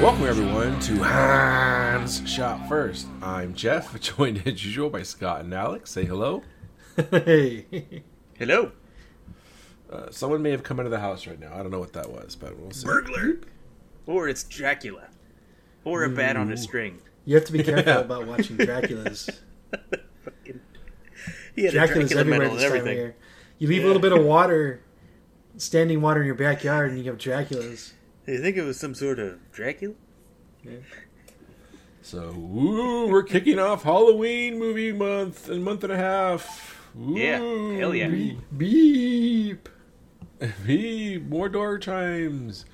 Welcome everyone to Hans Shot First. I'm Jeff, joined as usual by Scott and Alex. Say hello. Hey. Hello. Uh, someone may have come into the house right now. I don't know what that was, but we'll see. burglar, or it's Dracula, or a bat on a string. You have to be careful about watching Dracula's. He had Dracula's Dracula everywhere this and time of year. You leave a little bit of water, standing water in your backyard, and you have Dracula's. You think it was some sort of Dracula? So, woo, we're kicking off Halloween movie month and month and a half. Woo. Yeah, hell yeah. Beep. beep. Beep. More door chimes.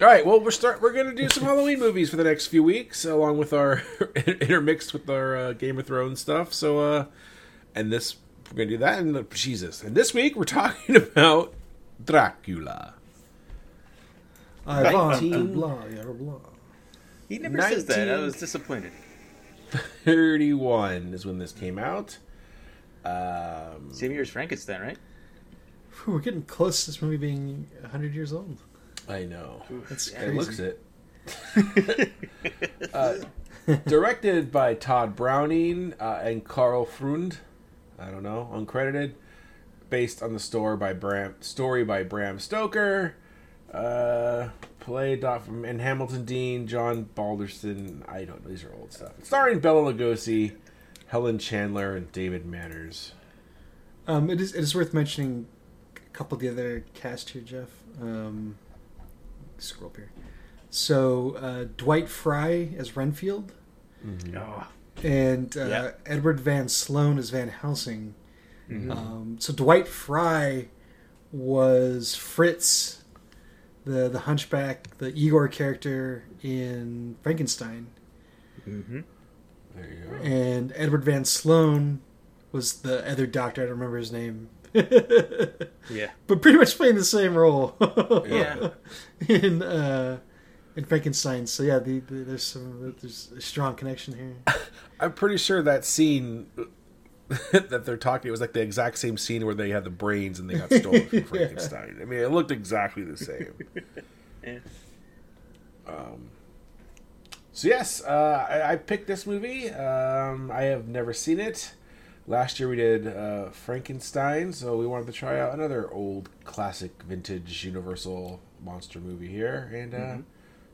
All right, well, we're start. We're gonna do some Halloween movies for the next few weeks, along with our intermixed with our uh, Game of Thrones stuff. So, uh, and this we're gonna do that, and uh, Jesus, and this week we're talking about Dracula. I want to 19. blah, yeah, blah. He never says that. I was disappointed. Thirty-one is when this came out. Um, Same year as Frankenstein, right? We're getting close to this movie being 100 years old. I know. That's Yeah, It crazy. looks it. uh, directed by Tod Browning uh, and Karl Freund. I don't know, uncredited. Based on the story by Bram, story by Bram Stoker. Uh, play dot from and Hamilton Deane, John Balderston. I don't know. These are old stuff. Starring Bela Lugosi, Helen Chandler, and David Manners. Um, it is it is worth mentioning a couple of the other cast here, Jeff. Um, scroll up here. So uh, Dwight Frye as Renfield, Oh, and uh, Yeah. Edward Van Sloan as Van Helsing. Mm-hmm. Um, so Dwight Frye was Fritz, the the Hunchback, the Igor character in Frankenstein, mm-hmm. There you go. and Edward Van Sloan was the other doctor. I don't remember his name. yeah. but pretty much playing the same role. Yeah. in uh, in Frankenstein. So yeah, the, the, there's some there's a strong connection here. I'm pretty sure that scene that they're talking it was like the exact same scene where they had the brains and they got stolen from Frankenstein. I mean, it looked exactly the same. Yeah. Um, so yes, uh, I, I picked this movie. Um, I have never seen it. Last year we did uh, Frankenstein, so we wanted to try out another old classic vintage Universal monster movie here, and uh,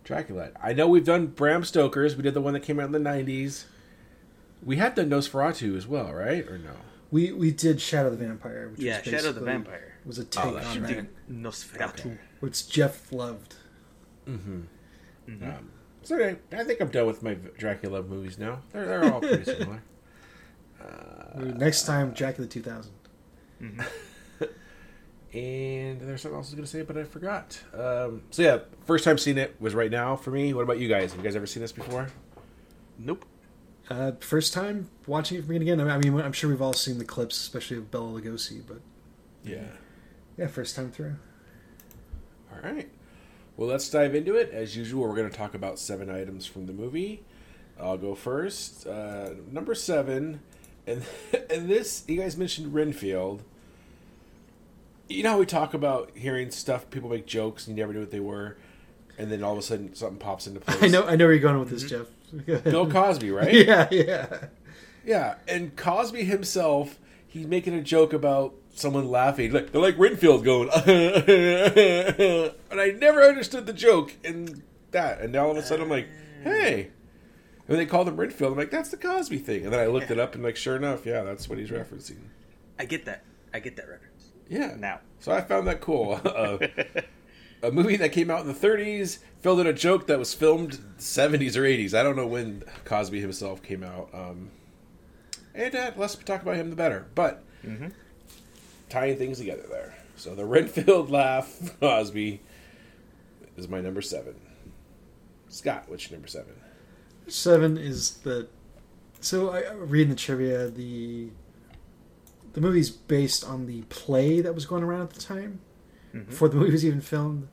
Dracula. I know we've done Bram Stoker's. We did the one that came out in the '90s. We had done Nosferatu as well, right? Or no? We we did Shadow the Vampire. Which Yeah, was Shadow the Vampire. was a take Oh, on right. that, Nosferatu. which Jeff loved. Um, so okay, I think I'm done with my Dracula movies now. They're, they're all pretty similar. Next time, Dracula 2000. And there's something else I was going to say, but I forgot. Um, so yeah, first time seeing it was right now for me. What about you guys? Have you guys ever seen this before? Nope. Uh, first time watching it from me again. I mean, I'm sure we've all seen the clips, especially of Bela Lugosi. But Yeah. yeah, first time through. All right. Well, let's dive into it. As usual, we're going to talk about seven items from the movie. I'll go first. Uh, number seven, and and this you guys mentioned Renfield. You know how we talk about hearing stuff, people make jokes, and you never knew what they were, and then all of a sudden something pops into place. I know I know where you're going with this, Jeff. Bill Cosby, right? yeah, yeah. Yeah, and Cosby himself, he's making a joke about someone laughing. Like they're like Renfield going, and I never understood the joke in that. And now all of a sudden I'm like, hey. And they called him Renfield, I'm like, that's the Cosby thing. And then I looked it up and like, sure enough, yeah, that's what he's referencing. I get that. I get that reference. Yeah. Now. So I found that cool. Uh, a movie that came out in the 30s filled in a joke that was filmed 70s or 80s. I don't know when Cosby himself came out. Um, and uh, less we talk about him, the better. But tying things together there. So the Renfield laugh, Cosby, is my number seven. Scott, what's your number seven? Seven is the so I, read reading the trivia, the the movie's based on the play that was going around at the time Mhm. before the movie was even filmed,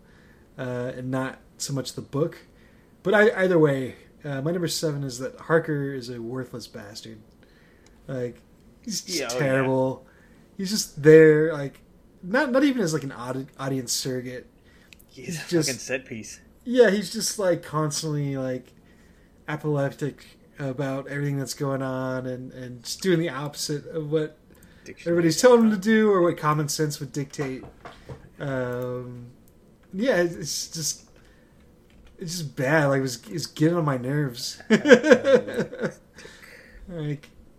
uh, and not so much the book. But I, either way, uh, my number seven is that Harker is a worthless bastard. Like he's just Yeah, oh, yeah. terrible. He's just there, like not not even as like an audi- audience surrogate. He's He's a just- fucking set piece. Yeah, he's just like constantly like apoplectic about everything that's going on and, and just doing the opposite of what Dictionary. everybody's telling him to do or what common sense would dictate. Um, yeah, it's- it's just it's just bad. Like it was it's getting on my nerves. like,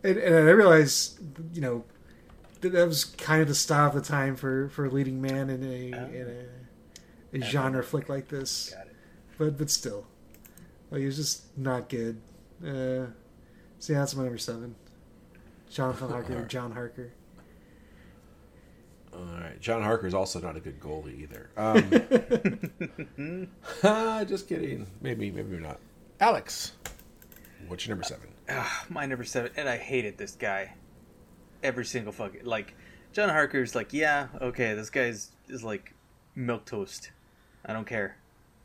and, and I realized, you know, that that was kind of the style of the time for for a leading man in a Oh. in a, a genre flick like this but but still, like it was just not good. Uh, so yeah, that's my number seven. Jonathan Harker, John Harker. All right. John Harker's also not a good goalie either. Um, just kidding. Maybe, maybe you're not. Alex, what's your number seven? Ah, my number seven, and I hated this guy. Every single fucking like, John Harker's like, yeah, okay, this guy's is like milk toast. I don't care.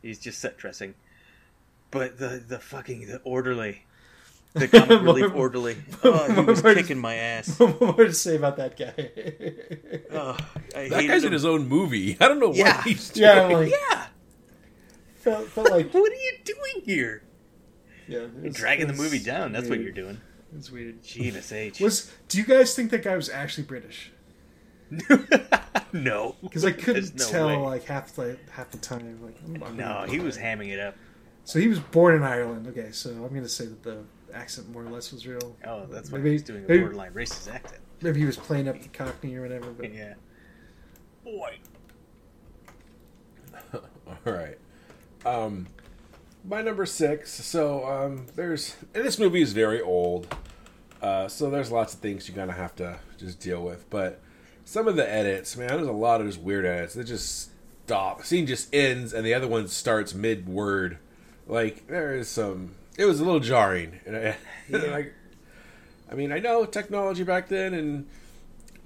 He's just set dressing. But the the fucking the orderly, the comic relief More- orderly. Oh, he was more- kicking my ass. What more to say about that guy. Oh, I That hated guy's him. in his own movie. I don't know what he's doing. yeah, I'm like, Yeah, felt, felt like what are you doing here? yeah, it You're was- dragging the it movie was down. That's what weird. you're doing. It's weird. Genius age. Was do you guys think that guy was actually British? no, Because I couldn't There's no tell way. like half the half the time. Like I'm- I'm No, he was hamming it up. So he was born in Ireland. Okay, so I'm going to say that the accent more or less was real. Oh, that's why Maybe- he was doing a maybe- borderline racist accent. Maybe he was playing up the Cockney or whatever. But Yeah. Boy. All right. Um, my number six. So um, there's and this movie is very old. Uh, so there's lots of things you're gonna have to just deal with. But some of the edits, man, there's a lot of just weird edits. They just stop. Scene just ends, and the other one starts mid word. Like there is some. It was a little jarring, and I, like, I mean, I know technology back then, and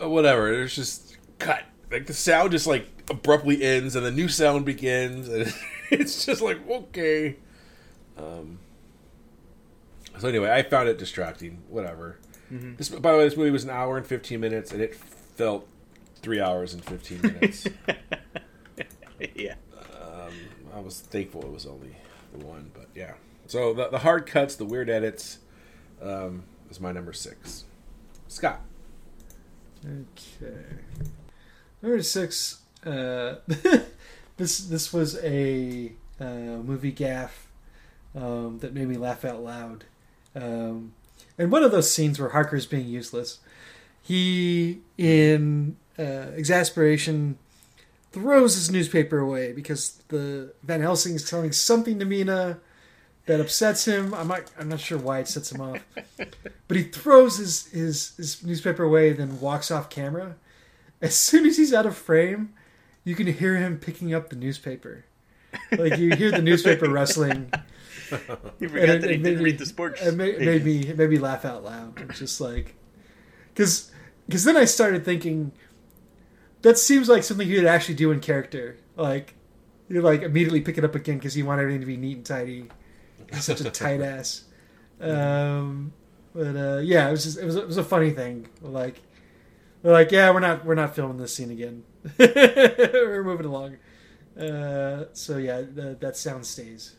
uh, whatever. There's just cut. Like the sound just like abruptly ends, and the new sound begins, and it's just like okay. Um. So anyway, I found it distracting. Whatever. This, by the way, this movie was an hour and fifteen minutes, and it felt three hours and fifteen minutes. yeah. I was thankful it was only the one, but yeah. So the, the hard cuts, the weird edits, um, is my number six. Scott. Okay. Number six. Uh, this this was a uh, movie gaff um, that made me laugh out loud. Um, and one of those scenes where Harker's being useless, he in uh, exasperation throws his newspaper away because the Van Helsing is telling something to Mina that upsets him. I'm not I'm not sure why it sets him off. But he throws his, his, his newspaper away, then walks off camera. As soon as he's out of frame, you can hear him picking up the newspaper. Like you hear the newspaper rustling. You forgot it- that he it didn't made me- read the sports. It made, made me it made me laugh out loud. It's just like because because then I started thinking that seems like something he would actually do in character. Like you're like immediately pick it up again because you want everything to be neat and tidy. He's such a tight ass. Um, but uh, yeah, it was just it was it was a funny thing. Like we're like yeah, we're not we're not filming this scene again. we're moving along. Uh, so yeah, the, that sound stays.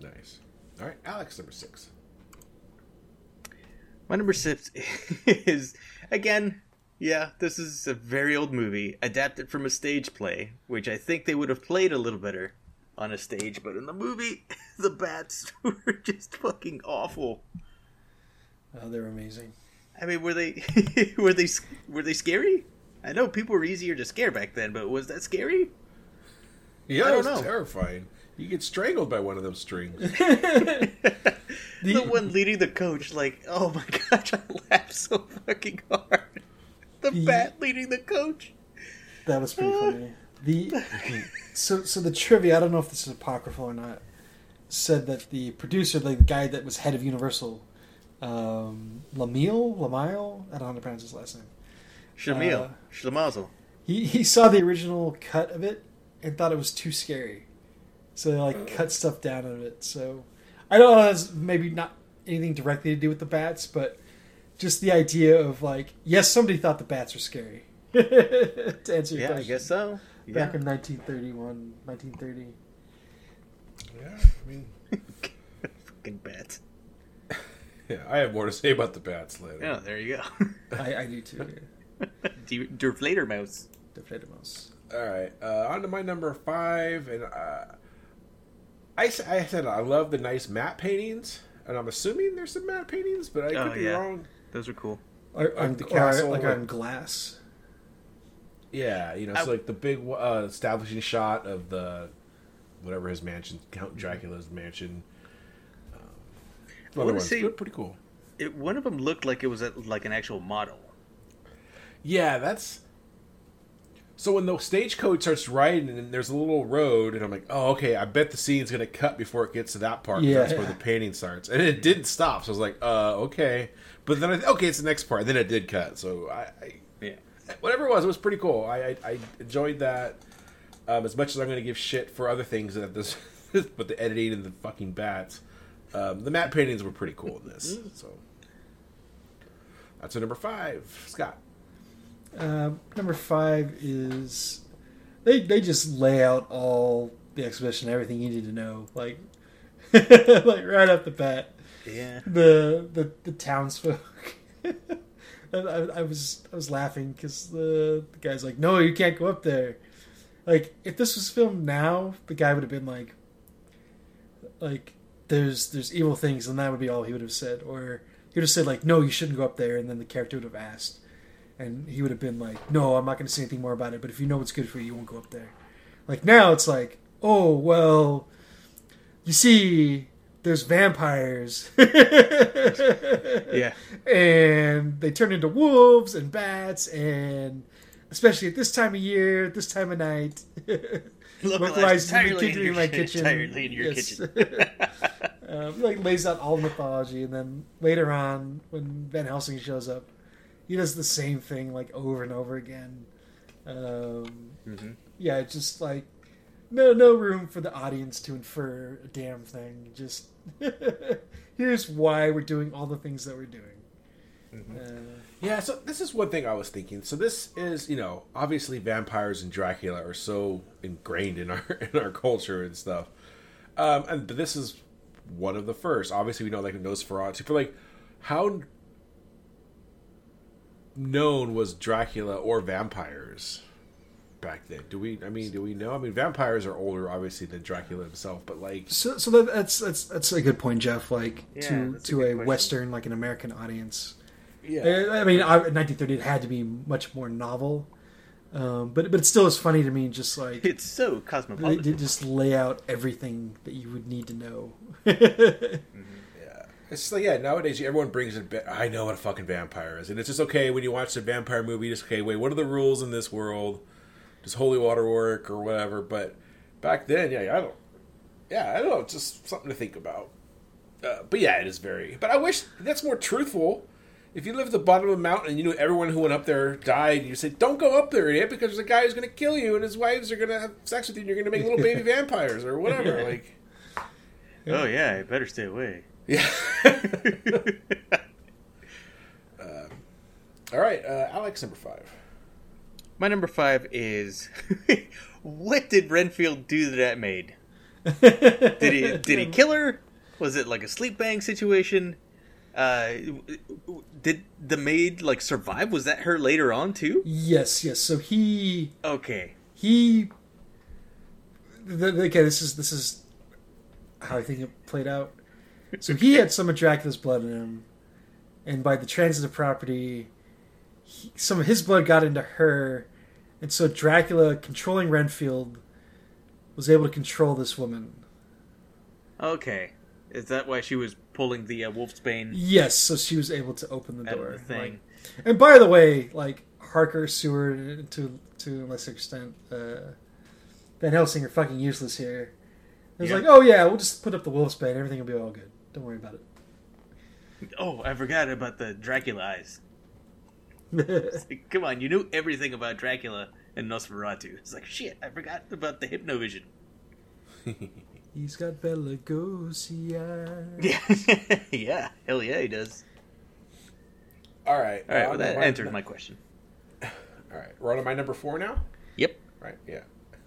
Nice. All right, Alex, number six. My number six is again, yeah, this is a very old movie adapted from a stage play, which I think they would have played a little better on a stage, but in the movie, the bats were just fucking awful. Oh, they're amazing. I mean, were they were they were they scary? I know people were easier to scare back then, but was that scary? Yeah, I don't was know. terrifying. You get strangled by one of those strings. the one leading the coach, like, oh my gosh, I laughed so fucking hard. The The- bat leading the coach. That was pretty uh, funny. The so so the trivia. I don't know if this is apocryphal or not. Said that the producer, the guy that was head of Universal, um, Lamille, Lamile, I don't know how to pronounce his last name. Shamil, Uh, Shlemazel. He he saw the original cut of it and thought it was too scary, so they like cut stuff down of it. So I don't know, that's maybe not anything directly to do with the bats, but just the idea of like, yes, somebody thought the bats were scary. to answer your Yeah, I guess so. Back in 1931, 1930. Yeah, I mean, Fucking bats. yeah, I have more to say about the bats later. Yeah, there you go. I, I do too. Yeah. Der- Der Fledermaus. The Fledermaus. All right, uh, on to my number five, and uh, I, s- I said I love the nice matte paintings, and I'm assuming there's some matte paintings, but I could Oh, be yeah. wrong. Those are cool. Or, on, the or castle, like like- on glass. Yeah, you know, I- so like the big uh, establishing shot of the whatever his mansion, Count Dracula's mansion. Um, I other wanna ones, say- pretty cool. It, one of them looked like it was a, like an actual model. Yeah, that's. So when the stagecoach starts riding and there's a little road, and I'm like, oh, okay, I bet the scene's gonna cut before it gets to that part. Yeah. that's where the painting starts, and it didn't stop. So I was like, uh, okay, but then I okay, it's the next part. And Then it did cut. So I, I Yeah. Whatever it was, it was pretty cool. I I, I enjoyed that um, as much as I'm going to give shit for other things that this, but the editing and the fucking bats, um, the matte paintings were pretty cool in this. So that's a number five, Scott. Um, number five is they they just lay out all the exhibition, everything you need to know, like like right off the bat. Yeah. The the the townsfolk. I, I, was I was laughing because the, the guy's like, "No, you can't go up there." Like, if this was filmed now, the guy would have been like, "Like, there's there's evil things," and that would be all he would have said. Or he would have said like, "No, you shouldn't go up there," and then the character would have asked, and he would have been like, "No, I'm not going to say anything more about it. But if you know what's good for you, you won't go up there." Like now, it's like, "Oh well, you see." There's vampires. Yeah. and they turn into wolves and bats and especially at this time of year this time of night Localized localized entirely in your, in my kitchen. Entirely in your Yes. kitchen. um, like lays out all the mythology and then later on when van helsing shows up he does the same thing like over and over again um, Mhm. yeah it's just like no no room for the audience to infer a damn thing just here's why we're doing all the things that we're doing uh, Yeah, so this is one thing I was thinking. So this is, you know, obviously vampires and Dracula are so ingrained in our in our culture and stuff. Um, and but this is one of the first. Obviously, we know like Nosferatu, but like how known was Dracula or vampires back then? Do we? I mean, do we know? I mean, vampires are older, obviously, than Dracula himself, but like, So, so that, that's that's that's a good point, Jeff. Like Yeah, to that's a to a. Western, like an American audience. yeah, I I mean, I, in 1930, it had to be much more novel, um, but but it still is funny to me. Just like It's so cosmopolitan. they just lay out everything that you would need to know. Yeah. It's like yeah. Nowadays, everyone brings it. ba- I know what a fucking vampire is, and it's just okay when you watch a vampire movie. Just okay, wait, what are the rules in this world? Does holy water work or whatever? But back then, yeah, I don't. Yeah, I don't know. It's just something to think about. Uh, but yeah, it is very. But I wish that's more truthful. If you live at the bottom of a mountain and you knew everyone who went up there died, and you say, "Don't go up there, idiot," because there's a guy who's going to kill you, and his wives are going to have sex with you, and you're going to make little baby vampires or whatever. Like, oh yeah, I better stay away. yeah. All right, uh, Alex, number five. My number five is what did Renfield do to that maid? Did he did he kill her? Was it like a sleep bang situation? Uh, did the maid like survive? Was that her later on too? yes, yes. So he Okay. he. The, okay, this is this is how I think it played out. So he had some of Dracula's blood in him, and by the transitive property, he, some of his blood got into her, and so Dracula, controlling Renfield, was able to control this woman. Okay. Is that why she was pulling the uh, wolf's bane Yes, so she was able to open the door. the thing? Like- and by the way, like Harker, Seward, to to a lesser extent, uh, Van Helsing are fucking useless here. It's Yeah. like, oh yeah, we'll just put up the wolf's bane, everything will be all good. Don't worry about it. Oh, I forgot about the Dracula eyes. It's like, come on, you knew everything about Dracula and Nosferatu. It's like shit. I forgot about the hypnovision. He's got Bela Lugosi eyes. Yeah, yeah, hell yeah, he does. All right. All right, uh, well, that my- answers my question. All right, we're on to my number four now. Yep. Right. Yeah.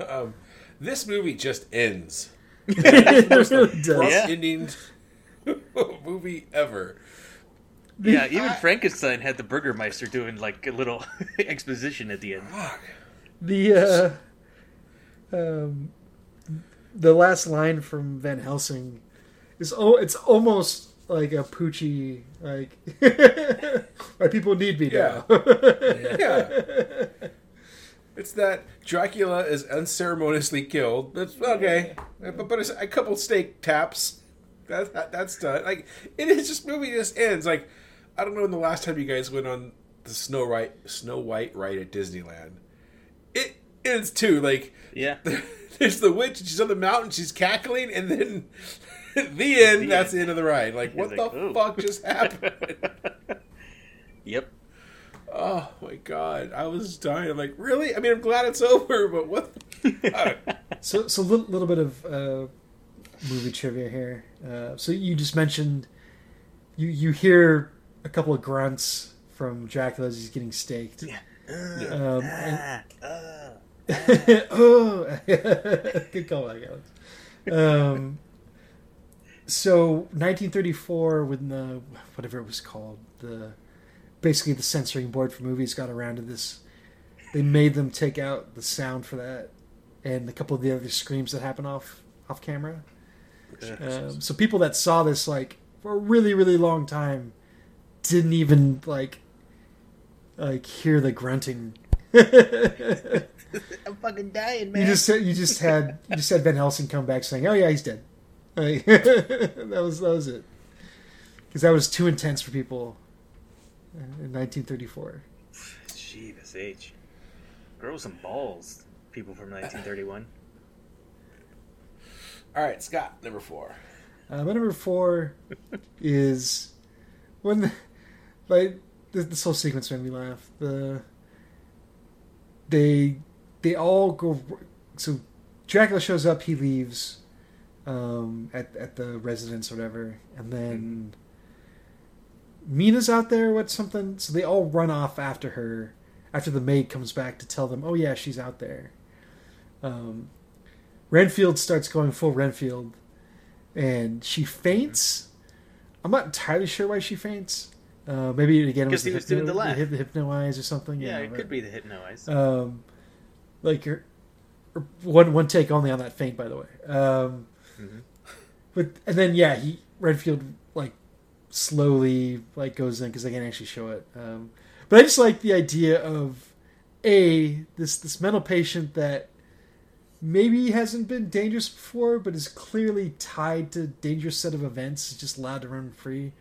Um, this movie just ends. it really does. Yeah. ending movie ever. Yeah, even Frankenstein had the Burgermeister doing like a little exposition at the end. Fuck. The uh, um, the last line from Van Helsing is oh, it's almost like a Poochie like my people need me Yeah. now. Yeah. It's that Dracula is unceremoniously killed. That's okay, but but a couple stake taps. That, that that's done. Like it is just movie just ends. Like I don't know when the last time you guys went on the Snow White Snow White ride at Disneyland. It is too. Like Yeah. there's the witch. She's on the mountain. She's cackling, and then the end. The that's end. the end of the ride. Like what like, the "Ooh." fuck just happened? Yep. Oh my god, I was dying. I'm like, really? I mean, I'm glad it's over, but what? The fuck? So, so a little, little bit of uh, movie trivia here. Uh, so you just mentioned you you hear a couple of grunts from Dracula as he's getting staked. Yeah. Um, and- oh, good call, back, Alex. Um, so 1934, when the whatever it was called, the basically the censoring board for movies got around to this, they made them take out the sound for that and a couple of the other screams that happen off off camera. Um, so people that saw this like for a really really long time didn't even like like hear the grunting. I'm fucking dying, man. You just you just had you just had Van Helsing come back saying, "Oh yeah, he's dead." Like, that was that was it. Because that was too intense for people in 1934. Jesus H. Grow some balls, people from 1931. All right, Scott, number four. Uh, my number four is when the, like this, whole sequence made me laugh. The they they all go so Dracula shows up, he leaves um, at at the residence or whatever, and then Mina's out there with something. So they all run off after her after the maid comes back to tell them, "Oh yeah, she's out there." Um, Renfield starts going full Renfield and she faints. I'm not entirely sure why she faints. Uh, maybe again was Because he the, was doing the laugh. the hypno eyes or something. Yeah, you it know, could be the hypno eyes. Um, like her, her- one one take only on that faint, by the way. Um, Mhm. But and then yeah, he Redfield like slowly like goes in because they can't actually show it. Um, but I just like the idea of a this this mental patient that maybe hasn't been dangerous before, but is clearly tied to dangerous set of events, is just allowed to run free.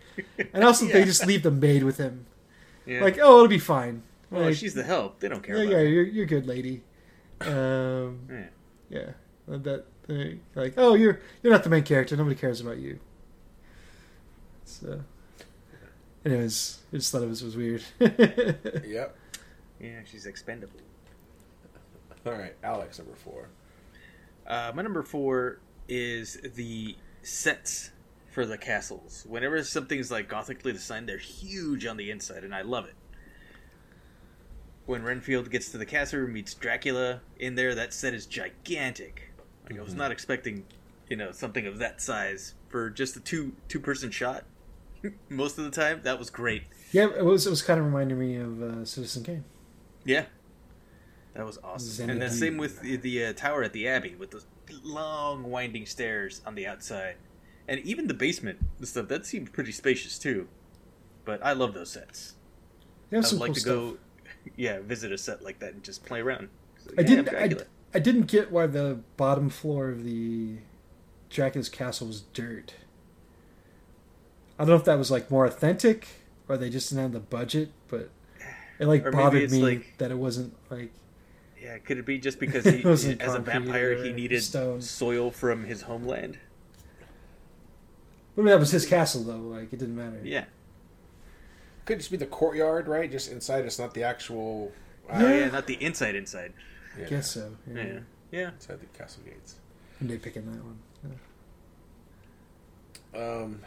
And also they just leave the maid with him, Yeah. like oh it'll be fine. well, Like, she's the help. They don't care yeah, about yeah, her. you're you're good, lady. Um, Yeah. yeah, that like oh you're you're not the main character. Nobody cares about you. So, anyways, I just thought it was was weird. Yep. Yeah, she's expendable. All right, Alex, number four. Uh, my number four is the sets for the castles. Whenever something's like gothically designed, they're huge on the inside, and I love it. When Renfield gets to the castle meets Dracula in there, that set is gigantic. Like I was not expecting, you know, something of that size for just a two two person shot. Most of the time, that was great. yeah, it was it was kind of reminding me of uh, Citizen Kane. Yeah, that was awesome. And then Xanadu. same with the, the uh, tower at the Abbey with those long winding stairs on the outside, and even the basement and stuff that seemed pretty spacious too. But I love those sets. Yeah, I would like cool to stuff. go, yeah, visit a set like that and just play around. So, I yeah, didn't. I, I didn't get why the bottom floor of the Dracula's castle was dirt. I don't know if that was like more authentic or they just didn't have the budget, but it like Or bothered me like- that it wasn't like Yeah, could it be just because he, as a vampire, he needed stone. soil from his homeland? I mean, that was his castle though. Like it didn't matter. Yeah, could just be the courtyard, right? Just inside. It's not the actual. Oh yeah, not the inside inside. yeah, Guess so. Yeah. Yeah, yeah. Inside the castle gates. I'm nitpicking that one. Yeah. Um,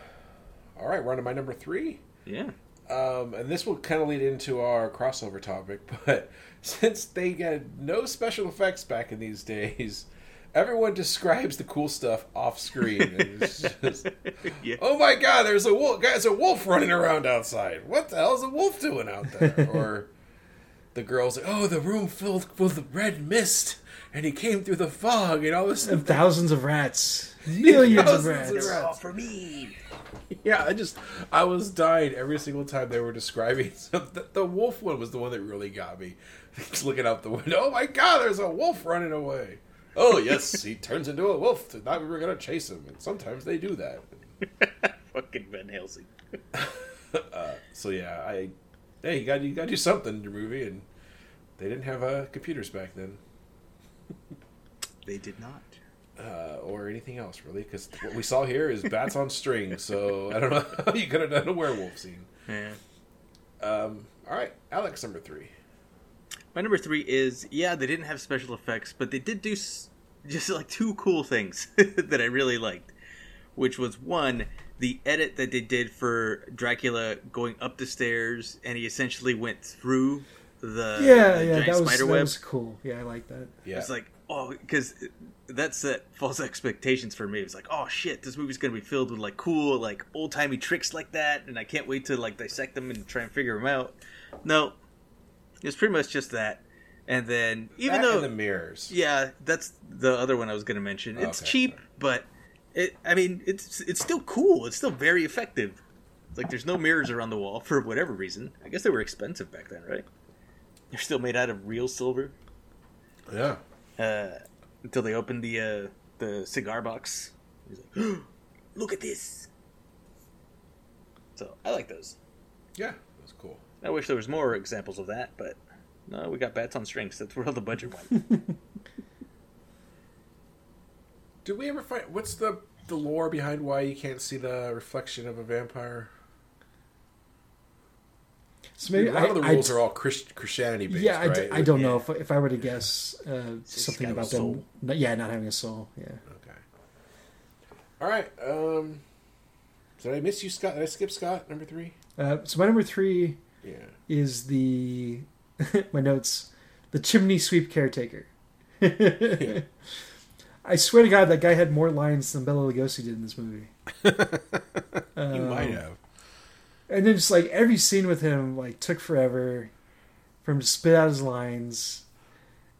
all right, we're on to my number three. Yeah. Um, and this will kind of lead into our crossover topic, but since they had no special effects back in these days, everyone describes the cool stuff off screen. Just, yeah. oh my god, there's a wolf! Guys, a wolf running around outside. What the hell is a wolf doing out there? or the girls, like, oh, the room filled with red mist, and he came through the fog, and all this. And thousands of rats, millions of rats. of It's rats. all for me. Yeah, I just I was dying every single time they were describing. So the, the wolf one was the one that really got me. Just looking out the window. Oh my god, there's a wolf running away. Oh yes, he turns into a wolf. Thought we were gonna chase him, and sometimes they do that. Fucking Van Helsing. Uh, so yeah, I hey, you got you got to do something in your movie, and they didn't have uh, computers back then, They did not. Uh, or anything else really, because what we saw here is bats on strings. So I don't know how you could have done a werewolf scene. Yeah. Um, all right, Alex, number three. My number three is yeah, they didn't have special effects, but they did do s- just like two cool things that I really liked, which was one the edit that they did for Dracula going up the stairs, and he essentially went through the Yeah, the yeah, giant that was, spider that was cool. Yeah, I like that. Yeah, It's like oh, because that set false expectations for me. It was like oh shit, this movie's gonna be filled with like cool like old timey tricks like that, and I can't wait to like dissect them and try and figure them out. No, it's pretty much just that. And then even That though the mirrors. yeah, that's the other one I was going to mention. It's Okay, cheap, but it. I mean, it's it's still cool. It's still very effective. It's like there's no mirrors around the wall for whatever reason. I guess they were expensive back then, right? They're still made out of real silver. Yeah. Uh, until they opened the uh, the cigar box. He's like, "Look at this." So I like those. Yeah, that's cool. I wish there was more examples of that, but no, we got bats on strings. That's where all the budget went. Did we ever find what's the the lore behind why you can't see the reflection of a vampire? So maybe a lot I, of the I- rules are all Christ, Christianity based. yeah, I, d- right? I don't know if if I were to guess uh, something about them. soul. no- yeah, not having a soul. Yeah. Okay. All right. Um, did I miss you, Scott? Did I skip Scott number three? Uh, so my number three Yeah. is the my notes the chimney sweep caretaker. I swear to God, that guy had more lines than Bela Lugosi did in this movie. You Um, might have. And then just like every scene with him like took forever for him to spit out his lines,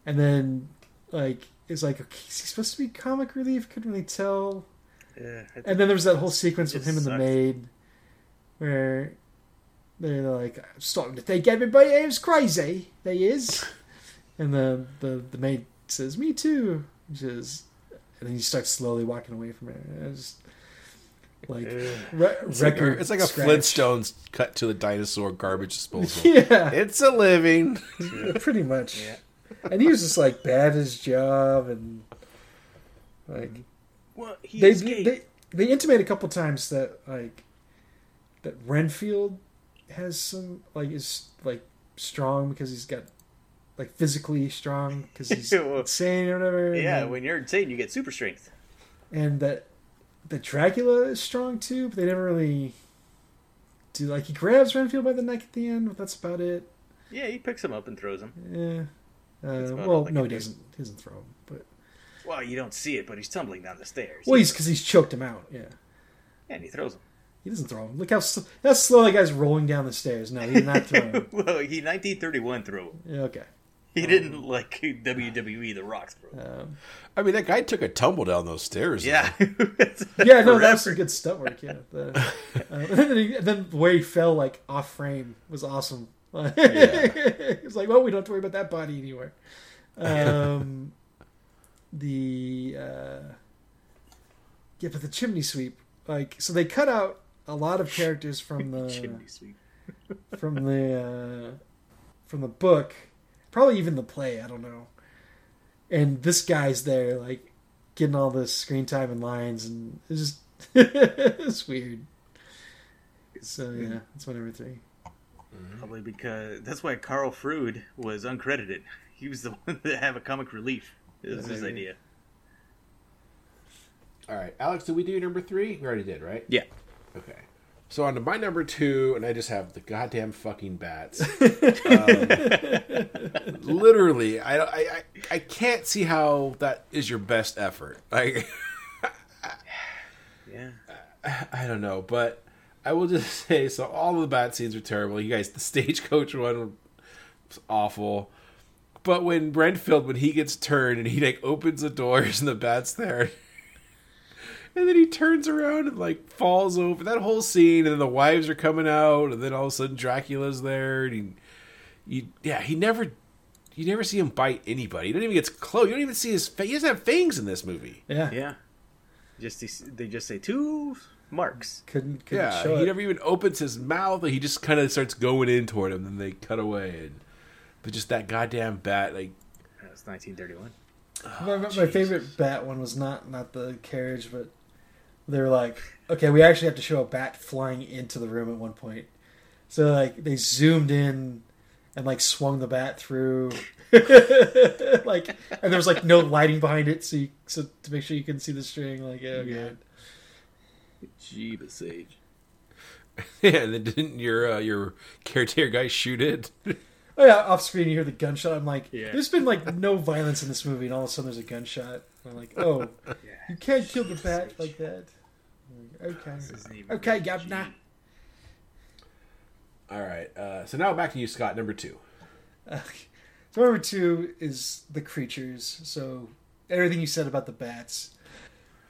and then like it's like okay, is he supposed to be comic relief? Couldn't really tell. yeah, And then there was that whole sequence with It him and the maid, where they're like, "I'm starting to think everybody is crazy." They is, and the the the maid says, "Me too," which is, and then he starts slowly walking away from her. And it's just like re- It's like, record. a, it's like a scratch. Flintstones cut to the dinosaur garbage disposal. Yeah, It's a living. pretty much. Yeah. And he was just like bad at his job, and like Well, he they, escaped. they they intimate a couple times that like that Renfield has some like is like strong because he's got like physically strong because he's Well, insane or whatever. yeah, then- when you're insane, you get super strength. and that that Dracula is strong too, but they never really do like he grabs Renfield by the neck at the end, but that's about it. Yeah, he picks him up and throws him. Yeah. Uh, well, no, he doesn't. He doesn't throw him, but Well, you don't see it, but he's tumbling down the stairs. well, he's because he's choked him out. Yeah, and he throws him. he doesn't throw him. Look how sl- how slow that guy's rolling down the stairs. No, he did not throw him. well, he 1931 threw him. Yeah, okay. He didn't like WWE The Rock's bro. Um, I mean, that guy took a tumble down those stairs. Yeah. yeah, no, that was some good stunt work. Yeah, the, uh, and then, he, then the way he fell like off frame was awesome. it's like, well, we don't have to worry about that body anymore. Um, the uh, yeah, but the chimney sweep, like, so they cut out a lot of characters from the Chimney sweep. from the uh, from the book, probably even the play. I don't know. And this guy's there, like getting all this screen time and lines, and it's just it's weird. So yeah, that's my number three. Mm-hmm. Probably because that's why Karl Freund was uncredited. He was the one that have a comic relief. It was his idea. All right, Alex, did we do number three? We already did, right? Yeah. Okay. So on to my number two, and I just have the goddamn fucking bats. um, literally, I, I I I can't see how that is your best effort. Like Yeah. I don't know, but I will just say so. All the bat scenes are terrible. You guys, the stagecoach one was awful. But when Brentfield, when he gets turned and he like opens the doors and the bat's there, and then he turns around and like falls over that whole scene, and then the wives are coming out, and then all of a sudden Dracula's there, and he, you, yeah, he never, you never see him bite anybody. He don't even get close. You don't even see his. Fa- he doesn't have fangs in this movie. Yeah. Yeah. Just they just say two marks. Couldn't, couldn't Yeah, show he it. never even opens his mouth. He just kind of starts going in toward him, and they cut away. And but just that goddamn bat, like That's 1931. My, my- my favorite bat one was not not the carriage, but they were like, okay, we actually have to show a bat flying into the room at one point. So like they zoomed in and like swung the bat through, like, and there was like no lighting behind it, so you, so to make sure you can see the string. Like, oh god, Jeebus Sage. yeah. And then didn't your uh, your caretaker guy shoot it? oh yeah, off screen you hear the gunshot. I'm like, Yeah. there's been like no violence in this movie, and all of a sudden there's a gunshot. I'm like, oh, you can't kill the bat like that. Like, okay, okay, G. governor. All right. Uh, so now back to you, Scott. Number two. Uh, so number two is the creatures. So everything you said about the bats,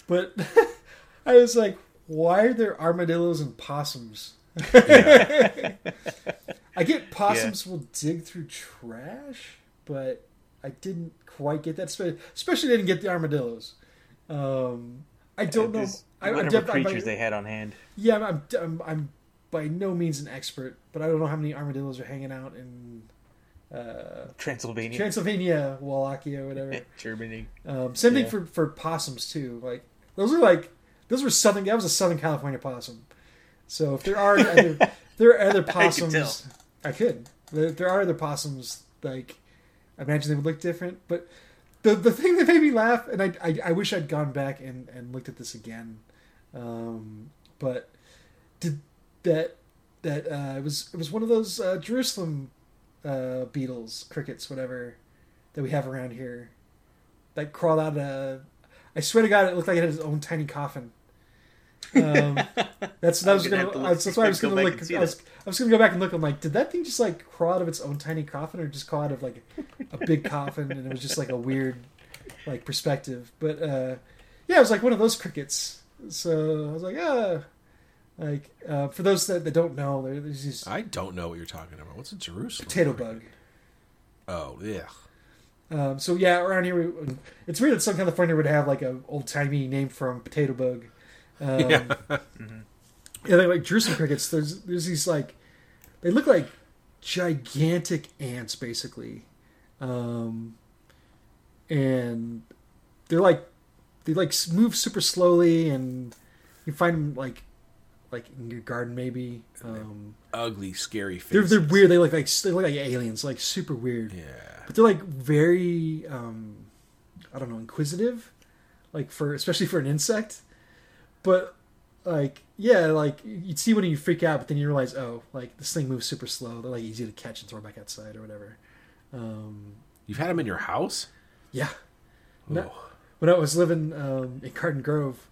but I was like, why are there armadillos and possums? I get possums will dig through trash, but I didn't quite get that. Especially didn't get the armadillos. Um, I don't know. This- I, whatever def- I'm- creatures they had on hand. yeah, I'm, I'm, I'm by no means an expert, but I don't know how many armadillos are hanging out in uh, Transylvania, Transylvania, Wallachia, whatever. Germany. Um, same thing for for possums too. Like those are like those were southern. That was a Southern California possum. So if there are other, there are other possums. I could. There, there are other possums. Like I imagine they would look different, but the the thing that made me laugh, and I I, I wish I'd gone back and, and looked at this again, um, but did that that uh, it was it was one of those uh, Jerusalem uh, beetles, crickets, whatever that we have around here that crawled out of. I swear to God, it looked like it had its own tiny coffin. Um, that's that was gonna gonna. to that's, that's why I was go gonna look. I was, I was gonna go back and look. I'm like, did that thing just like crawl out of its own tiny coffin, or just crawl out of like a big coffin, and it was just like a weird like perspective? But uh, yeah, it was like one of those crickets. So I was like, ah. Like uh, for those that, that don't know, there's these I don't know what you're talking about. What's a Jerusalem? potato bug. Oh yeah. Um, so yeah, around here, we, it's weird that some California would have like a old timey name from potato bug. Um, Yeah. Yeah, they're like Jerusalem crickets. There's there's these like they look like gigantic ants basically, um, and they're like they like move super slowly, and you find them like like in your garden maybe. Um, Ugly, scary they're they're weird. They look like they look like aliens, like super weird Yeah. but they're like very um i don't know inquisitive like for especially for an insect but like yeah like you'd see when you freak out but then you realize oh like this thing moves super slow they're like easy to catch and throw back outside or whatever um You've had them in your house? yeah No. Oh. when i was living um in garden grove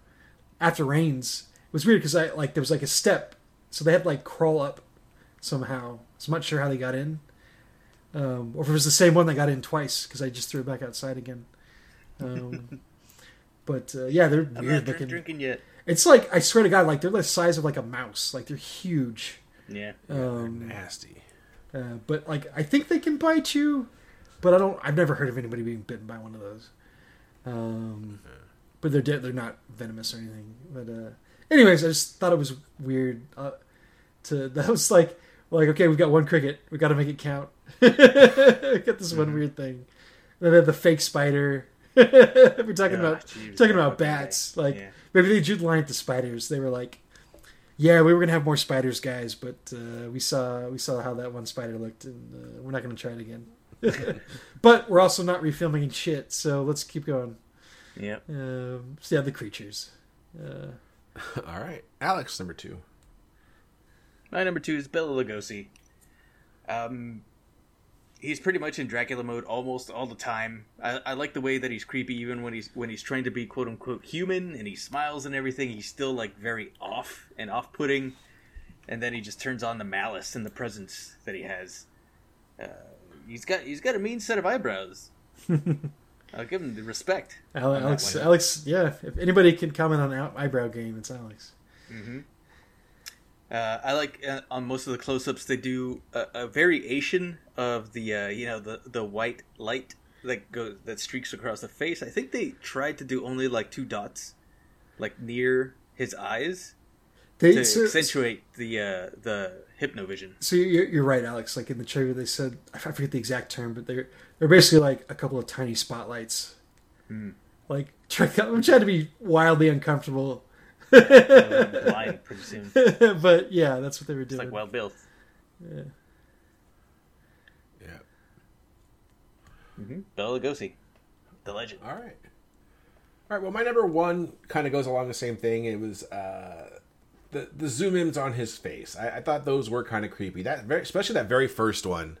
after rains it was weird because i like there was like a step so they had to like crawl up somehow so i'm not sure how they got in um, or if it was the same one that got in twice because I just threw it back outside again. Um, but uh, yeah, they're I'm not weird drink, looking. drinking yet. It's like I swear to God, like they're the size of like a mouse. Like they're huge. Yeah. Um, Nasty. uh, but like I think they can bite you, but I don't. I've never heard of anybody being bitten by one of those. Um, but they're de- they're not venomous or anything. But uh, anyways, I just thought it was weird. Uh, to that was like like okay, we've got one cricket. We got to make it count. we got this one weird thing. Then the fake spider. We're talking Yeah, about geez, talking about bats. guy. Like Yeah. Maybe they drew the line at the spiders. They were like, yeah, we were gonna have more spiders, guys, but uh, we saw we saw how that one spider looked, and uh, we're not gonna try it again. but we're also not refilming shit, so let's keep going. Yeah. Um, so yeah, the creatures. Uh, All right, Alex, number two. My number two is Bela Lugosi. Um, he's pretty much in Dracula mode almost all the time. I, I like the way that he's creepy, even when he's when he's trying to be quote unquote human and he smiles and everything. He's still like very off and off putting, and then he just turns on the malice and the presence that he has. Uh, he's got he's got a mean set of eyebrows. I'll give him the respect. Ale- Alex. Alex, yeah. If anybody can comment on eyebrow game, it's Alex. Uh, I like uh, on most of the close-ups they do a, a variation of the uh, you know the the white light that goes that streaks across the face. I think they tried to do only like two dots, like near his eyes, They, to so, accentuate the uh, the hypnovision. so you're, you're right, Alex. Like in the trailer, they said I forget the exact term, but they're they're basically like a couple of tiny spotlights. Like try, I'm trying to be wildly uncomfortable, blind pretty soon. But yeah, that's what they were doing. like well built. Yeah. Bela Lugosi, the legend. All right. All right. Well, my number one kind of goes along the same thing. It was uh, the the zoom ins on his face. I, I thought those were kind of creepy. That very, especially that very first one.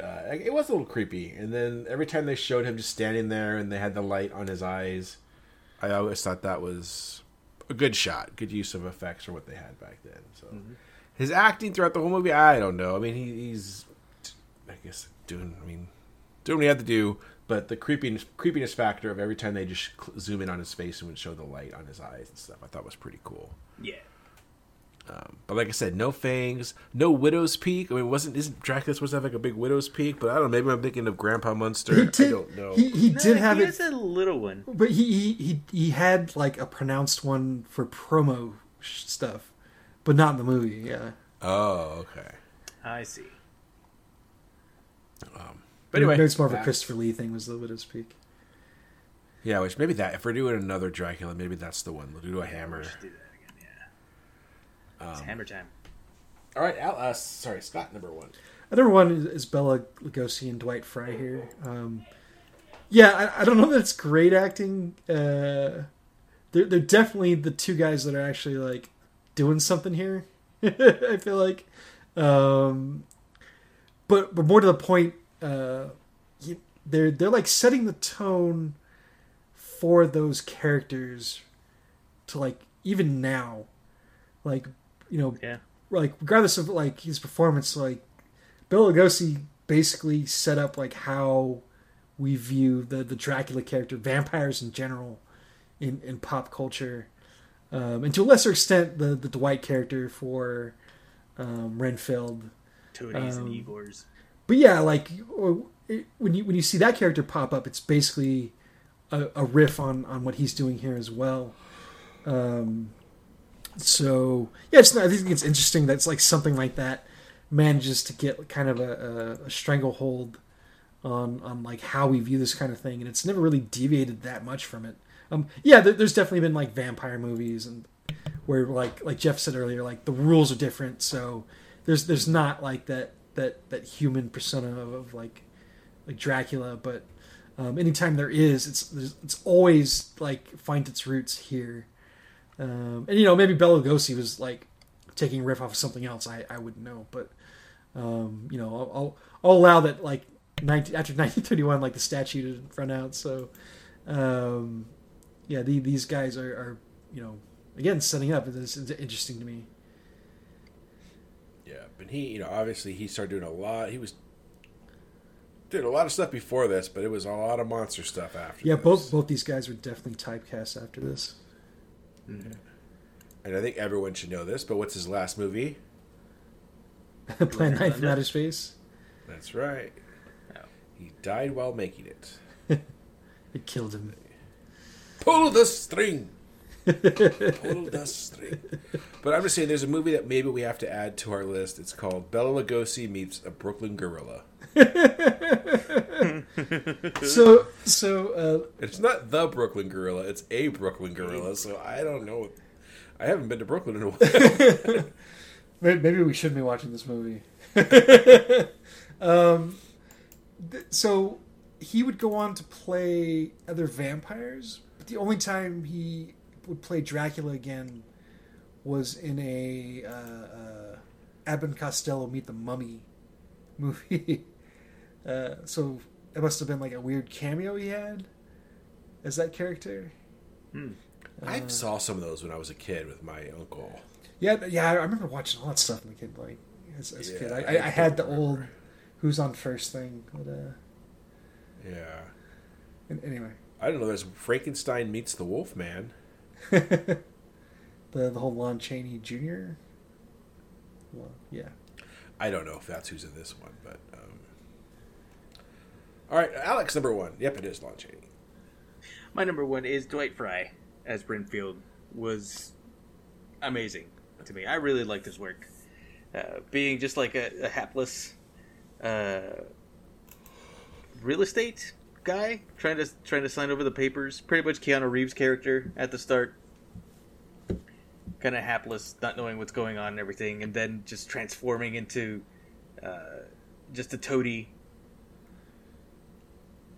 Uh, it was a little creepy, and then every time they showed him just standing there and they had the light on his eyes, I always thought that was a good shot, good use of effects for what they had back then. So mm-hmm. his acting throughout the whole movie, I don't know. I mean, he, he's, I guess, doing. I mean, doing what he had to do, but the creepiness creepiness factor of every time they just cl- zoom in on his face and would show the light on his eyes and stuff, I thought was pretty cool. Yeah. Um, but like I said, no fangs, no widow's peak. I mean, wasn't isn't Dracula supposed to have like a big widow's peak? But I don't know. Maybe I'm thinking of Grandpa Munster. he I did, don't know. He, he did have he it, has a little one. but he, he he he had like a pronounced one for promo sh- stuff, but not in the movie. Yeah. oh, okay. I see. But anyway, maybe it's more of a Christopher Lee thing. Was the Widow's Peak? Yeah, which maybe that if we're doing another Dracula, maybe that's the one. We'll do a hammer. Just do that again. Yeah. It's hammer time. All right, Al, uh, sorry, Scott, number one. Number one is, is Bela Lugosi and Dwight Frye here. Um, yeah, I, I don't know that it's great acting. Uh, they're they're definitely the two guys that are actually like doing something here. I feel like, um, but but more to the point, uh, you, they're they're like setting the tone for those characters to like even now, like you know Yeah. like regardless of like his performance, like Bela Lugosi basically set up like how we view the the Dracula character, vampires in general, in in pop culture, um, and to a lesser extent the the Dwight character for um, Renfield. Toadies Um, and Igors. But yeah, like it- when you when you see that character pop up, it's basically a, a riff on on what he's doing here as well. Um, so yeah, it's, I think it's interesting that it's like something like that manages to get kind of a, a, a stranglehold on on like how we view this kind of thing, and it's never really deviated that much from it. Um, yeah, there, there's definitely been like vampire movies and where like like Jeff said earlier, like the rules are different, so there's there's not like that that that human persona of, of like like Dracula, but um, anytime there is, it's it's always like finds its roots here. Um, and you know maybe Bela Lugosi was like taking a riff off of something else. I, I wouldn't know, but um, you know I'll, I'll I'll allow that like 19, after 1931 like the statute didn't run out. So um, yeah, the, these guys are, are you know again setting up. It's, it's interesting to me. Yeah, but he, you know, obviously he started doing a lot. He was doing a lot of stuff before this, but it was a lot of monster stuff after. Yeah, this. both both these guys were definitely typecast after this. Mm-hmm. And I think everyone should know this. But what's his last movie? Plan Nine from Outer Space. That's right. Oh. He died while making it. It killed him. Pull the string. Pull the string. But I'm just saying, there's a movie that maybe we have to add to our list. It's called Bela Lugosi meets a Brooklyn Gorilla. So so uh, It's not the Brooklyn Gorilla. It's a Brooklyn Gorilla. So I don't know. I haven't been to Brooklyn in a while. Maybe we shouldn't be watching this movie. um, th- so he would go on to play other vampires, but the only time he would play Dracula again was in a uh, uh, Abbott and Costello Meet the Mummy movie. uh, so it must have been like a weird cameo he had as that character. I saw some of those when I was a kid with my uncle. Yeah, yeah, I remember watching all that stuff as a kid. Like as, as a kid, I, I I, I had the don't old "Who's on First thing. But, uh, Yeah. and anyway, I don't know. There's Frankenstein meets the Wolfman. the the whole Lon Chaney Jr. Well, yeah, I don't know if that's who's in this one, but. Um... All right, Alex, number one. Yep, it is Lon Chaney. My number one is Dwight Frye as Renfield was amazing to me. I really liked his work. Uh, being just like a, a hapless uh, real estate guy trying to trying to sign over the papers. Pretty much Keanu Reeves' character at the start. Kind of hapless, not knowing what's going on and everything, and then just transforming into uh, just a toady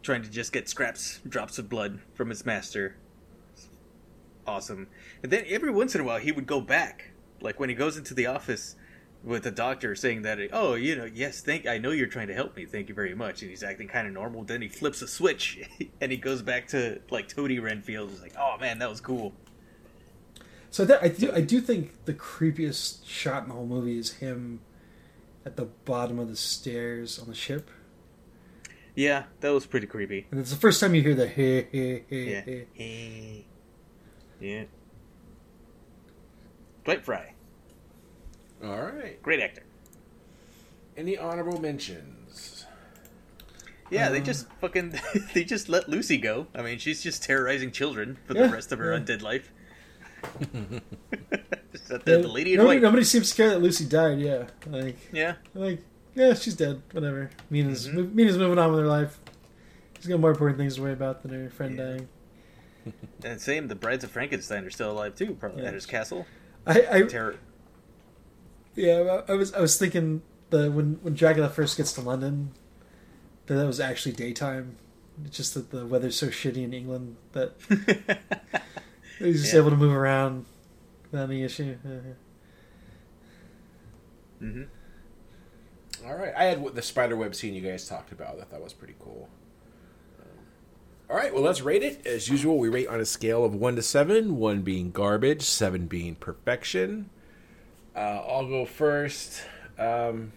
trying to just get scraps, drops of blood from his master. Awesome. And then every once in a while, he would go back. Like when he goes into the office with the doctor saying that, oh, you know, yes, thank, I know you're trying to help me. Thank you very much. And he's acting kind of normal. Then he flips a switch and he goes back to like Toady Renfield. He's like, oh man, that was cool. so that I do I do think the creepiest shot in the whole movie is him at the bottom of the stairs on the ship, Yeah, that was pretty creepy. and it's the first time you hear the hey hey hey Yeah. hey. Hey. Yeah. Dwight Frye, All right. great actor. Any honorable mentions? Yeah, they Um, just fucking they just let Lucy go. I mean, she's just terrorizing children for Yeah, the rest of her yeah. undead life. Just that the, the lady nobody, nobody seems scared that Lucy died. Yeah, like Yeah, like yeah, she's dead. Whatever. Mina's Mhm. Mina's moving on with her life. She's got more important things to worry about than her friend Yeah. dying. and same. The brides of Frankenstein are still alive too, probably Yeah. at his castle. I, I Terror. Yeah, I was I was thinking the when when Dracula first gets to London, that that was actually daytime. It's just that the weather's so shitty in England that he's just Yeah. able to move around without any issue. hmm All right. I had the spider web scene you guys talked about. I thought was pretty cool. Um, all right. Well, let's rate it. As usual, we rate on a scale of 1 to 7, 1 being garbage, 7 being perfection. Uh, I'll go first. Um,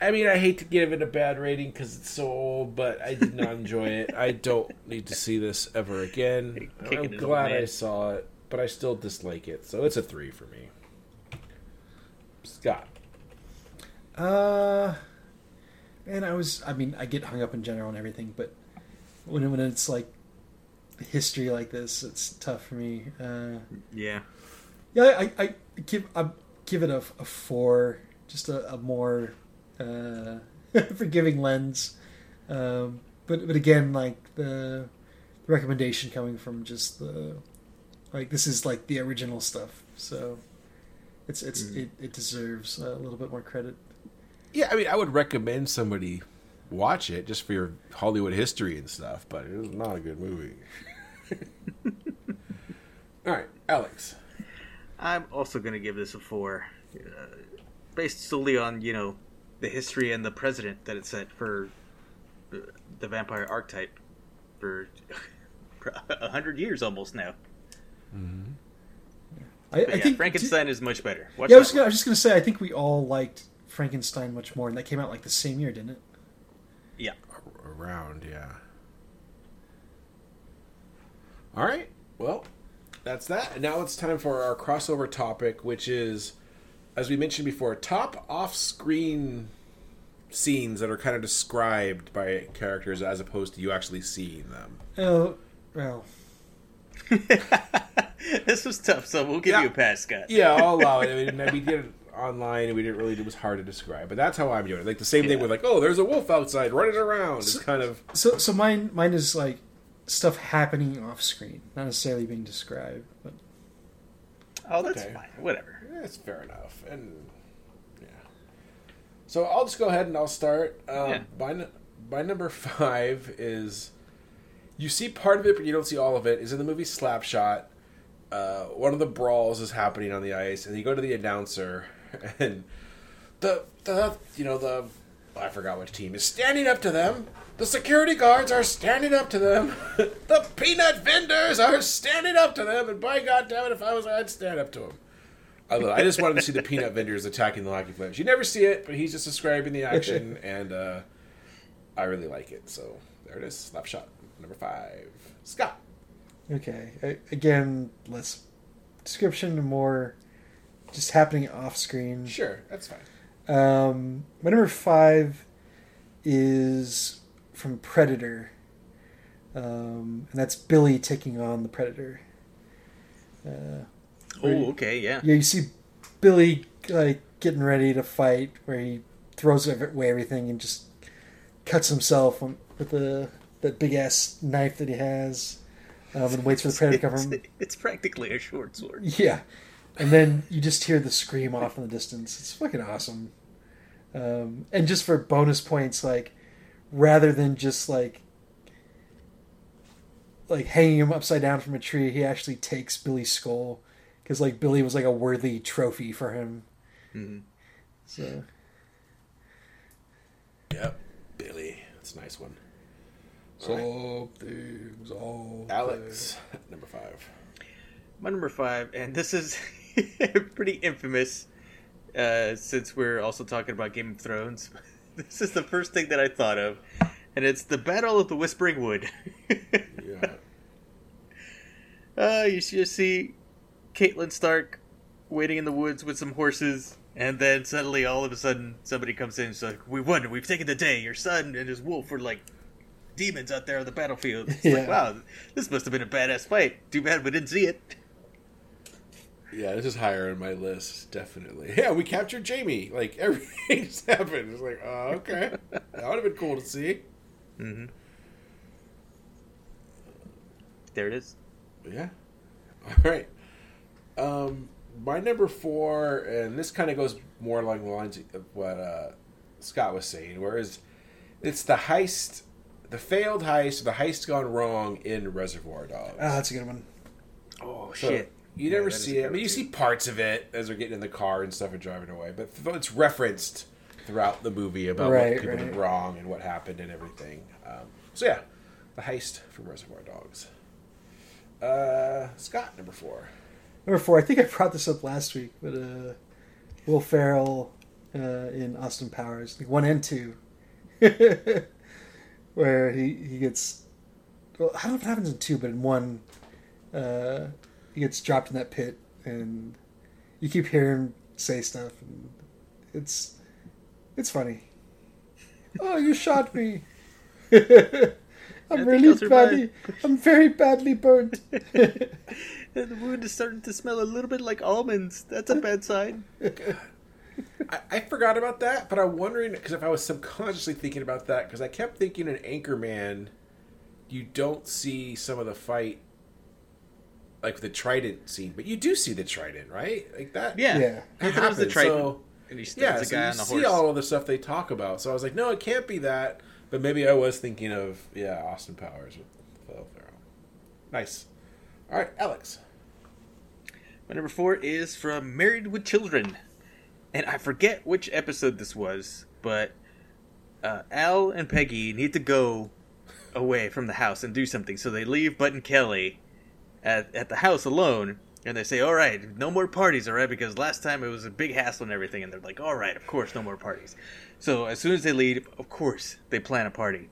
I mean, I hate to give it a bad rating because it's so old, but I did not enjoy it. I don't need to see this ever again. Kicking I'm glad I saw it, but I still dislike it. So it's a 3 for me. Scott. Uh, man, I was. I mean, I get hung up in general and everything, but when when it's like history like this, it's tough for me. Uh, Yeah. Yeah, I, I give I give it a, a four, just a, a more uh, forgiving lens. Um, but but again, like the recommendation coming from just the like this is like the original stuff, so it's it's Mm. it, it deserves a little bit more credit. Yeah, I mean, I would recommend somebody watch it just for your Hollywood history and stuff, but it was not a good movie. All right, Alex. I'm also going to give this a four, uh, based solely on you know the history and the precedent that it set for uh, the vampire archetype for a hundred years almost now. I, I But yeah, think Frankenstein is much better. Watch Yeah, I was, gonna, I was just gonna say I think we all liked Frankenstein much more, and that came out like the same year, didn't it? Yeah. Around, yeah. All right, well, that's that. And now it's time for our crossover topic, which is, as we mentioned before, top off-screen scenes that are kind of described by characters as opposed to you actually seeing them. Oh, well, this was tough, so we'll give Yeah. you a pass, Scott. Yeah, I'll allow it. I mean, we did it online, and we didn't really. It was hard to describe, but that's how I'm doing it. Like the same thing with like, oh, there's a wolf outside running around. It's kind of so so mine mine is like stuff happening off screen, not necessarily being described. But Oh, that's Okay. fine. Whatever. That's fair enough. And yeah. So I'll just go ahead and I'll start. Um, Yeah. by, n- by number five is you see part of it, but you don't see all of it. Is in the movie Slapshot. Uh, one of the brawls is happening on the ice, and you go to the announcer, and the the you know the I forgot which team is standing up to them. The security guards are standing up to them. the peanut vendors are standing up to them. And by God damn it, if I was, I'd stand up to them. I, I just wanted to see the peanut vendors attacking the hockey players. You never see it, but he's just describing the action, and uh, I really like it. So there it is, Slapshot number five. Scott. Okay. I, again, less description, more just happening off screen. Sure, that's fine. Um, my number five is from Predator, um, and that's Billy taking on the Predator. Uh, Oh, okay, yeah. yeah, you see Billy like getting ready to fight, where he throws away everything and just cuts himself with the that big ass knife that he has, um, and waits for the predator to come It's, from. it's practically a short sword. Yeah, and then you just hear the scream off in the distance. It's fucking awesome. Um, and just for bonus points, like rather than just like like hanging him upside down from a tree, he actually takes Billy's skull because like Billy was like a worthy trophy for him. Mhm. So Yep, Billy. That's a nice one. something's all Alex, number five. My number five, and this is pretty infamous uh, since we're also talking about Game of Thrones. This is the first thing that I thought of, and it's the Battle of the Whispering Wood. Yeah. uh, you just see Catelyn Stark waiting in the woods with some horses, and then suddenly, all of a sudden, somebody comes in and like, "We won! We've taken the day. Your son and his wolf were like demons out there on the battlefield." It's like, Yeah. wow, this must have been a badass fight. Too bad we didn't see it. Yeah, this is higher on my list, definitely. Yeah, we captured Jaime. Like everything's happened. It's like, oh, okay, that would have been cool to see. hmm There it is. Yeah. All right. Um, my number four, and this kind of goes more along the lines of what uh, Scott was saying, whereas it's the heist, the failed heist, the heist gone wrong in Reservoir Dogs. Ah, that's a good one. Oh So, shit! You never that is see it. I mean, you see parts of it as they're getting in the car and stuff and driving away, but it's referenced throughout the movie about Right, what people right. did wrong and what happened and everything. Um, so yeah, the heist from Reservoir Dogs. Uh, Scott, number four. Number four, I think I brought this up last week, but uh, Will Ferrell uh, in Austin Powers, like one and two, where he he gets. Well, I don't know if it happens in two, but in one, uh, he gets dropped in that pit, and you keep hearing him say stuff, and it's it's funny. Oh, you shot me. I'm really badly. I'm very badly burnt. And the wound is starting to smell a little bit like almonds. That's a bad sign. I, I forgot about that, but I'm wondering because if I was subconsciously thinking about that, because I kept thinking in Anchorman, you don't see some of the fight, like the trident scene, but you do see the trident, right? Like that. Yeah, Yeah. He It the trident, so- and he Yeah, stabs the so you on the see horse. all of the stuff they talk about. So I was like, no, it can't be that. But maybe I was thinking of yeah, Austin Powers with Will Ferrell. Nice. All right, Alex. My number four is from Married with Children, and I forget which episode this was, but uh, Al and Peggy need to go away from the house and do something, so they leave Bud and Kelly at at the house alone. And they say, "All right, no more parties, all right?" Because last time it was a big hassle and everything. And they're like, "All right, of course, no more parties." So as soon as they leave, of course, they plan a party.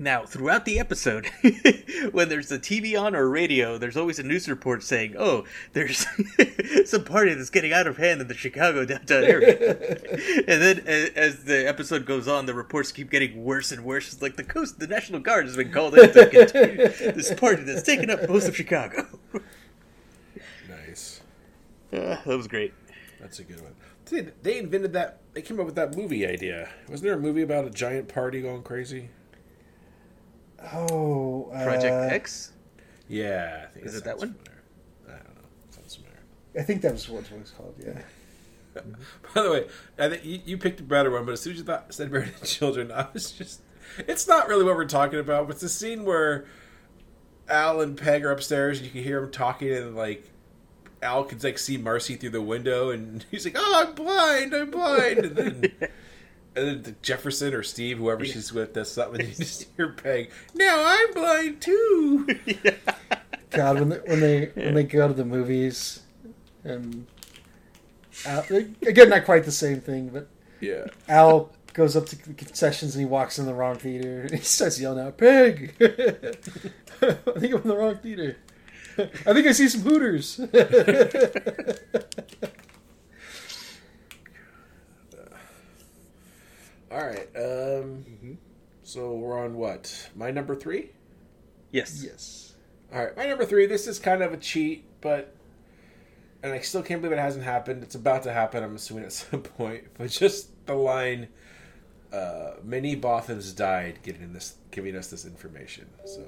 Now, throughout the episode, when there's a TV on or radio, there's always a news report saying, "Oh, there's some party that's getting out of hand in the Chicago downtown area." and then, as the episode goes on, the reports keep getting worse and worse. It's like the coast, the National Guard has been called in to continue this party that's taken up most of Chicago. Nice. Uh, that was great. That's a good one. They, they invented that. They came up with that movie idea. Wasn't there a movie about a giant party going crazy? Oh, uh, Project X. Yeah, I think Is it it that one? familiar. I don't know. Sounds familiar. I think that was what it was called. Yeah. By the way, I think you, you picked a better one, but as soon as you thought said married to children, I was just. It's not really what we're talking about, but it's the scene where Al and Peg are upstairs, and you can hear them talking, and like Al can like see Marcy through the window, and he's like, "Oh, I'm blind, I'm blind," and then. And then Jefferson or Steve, whoever she's with, does something, and you just hear Peg. Now I'm blind too. God, when they, when they when they go to the movies, and Al, again, not quite the same thing, but Yeah. Al goes up to the concessions and he walks in the wrong theater. And he starts yelling out, "Pig! I think I'm in the wrong theater. I think I see some Hooters." All right. Um. So we're on what? My number three. Yes. yes. All right, my number three. This is kind of a cheat, but and I still can't believe it hasn't happened. It's about to happen. I'm assuming at some point. But just the line, uh, "Many Bothans died," getting this, giving us this information. So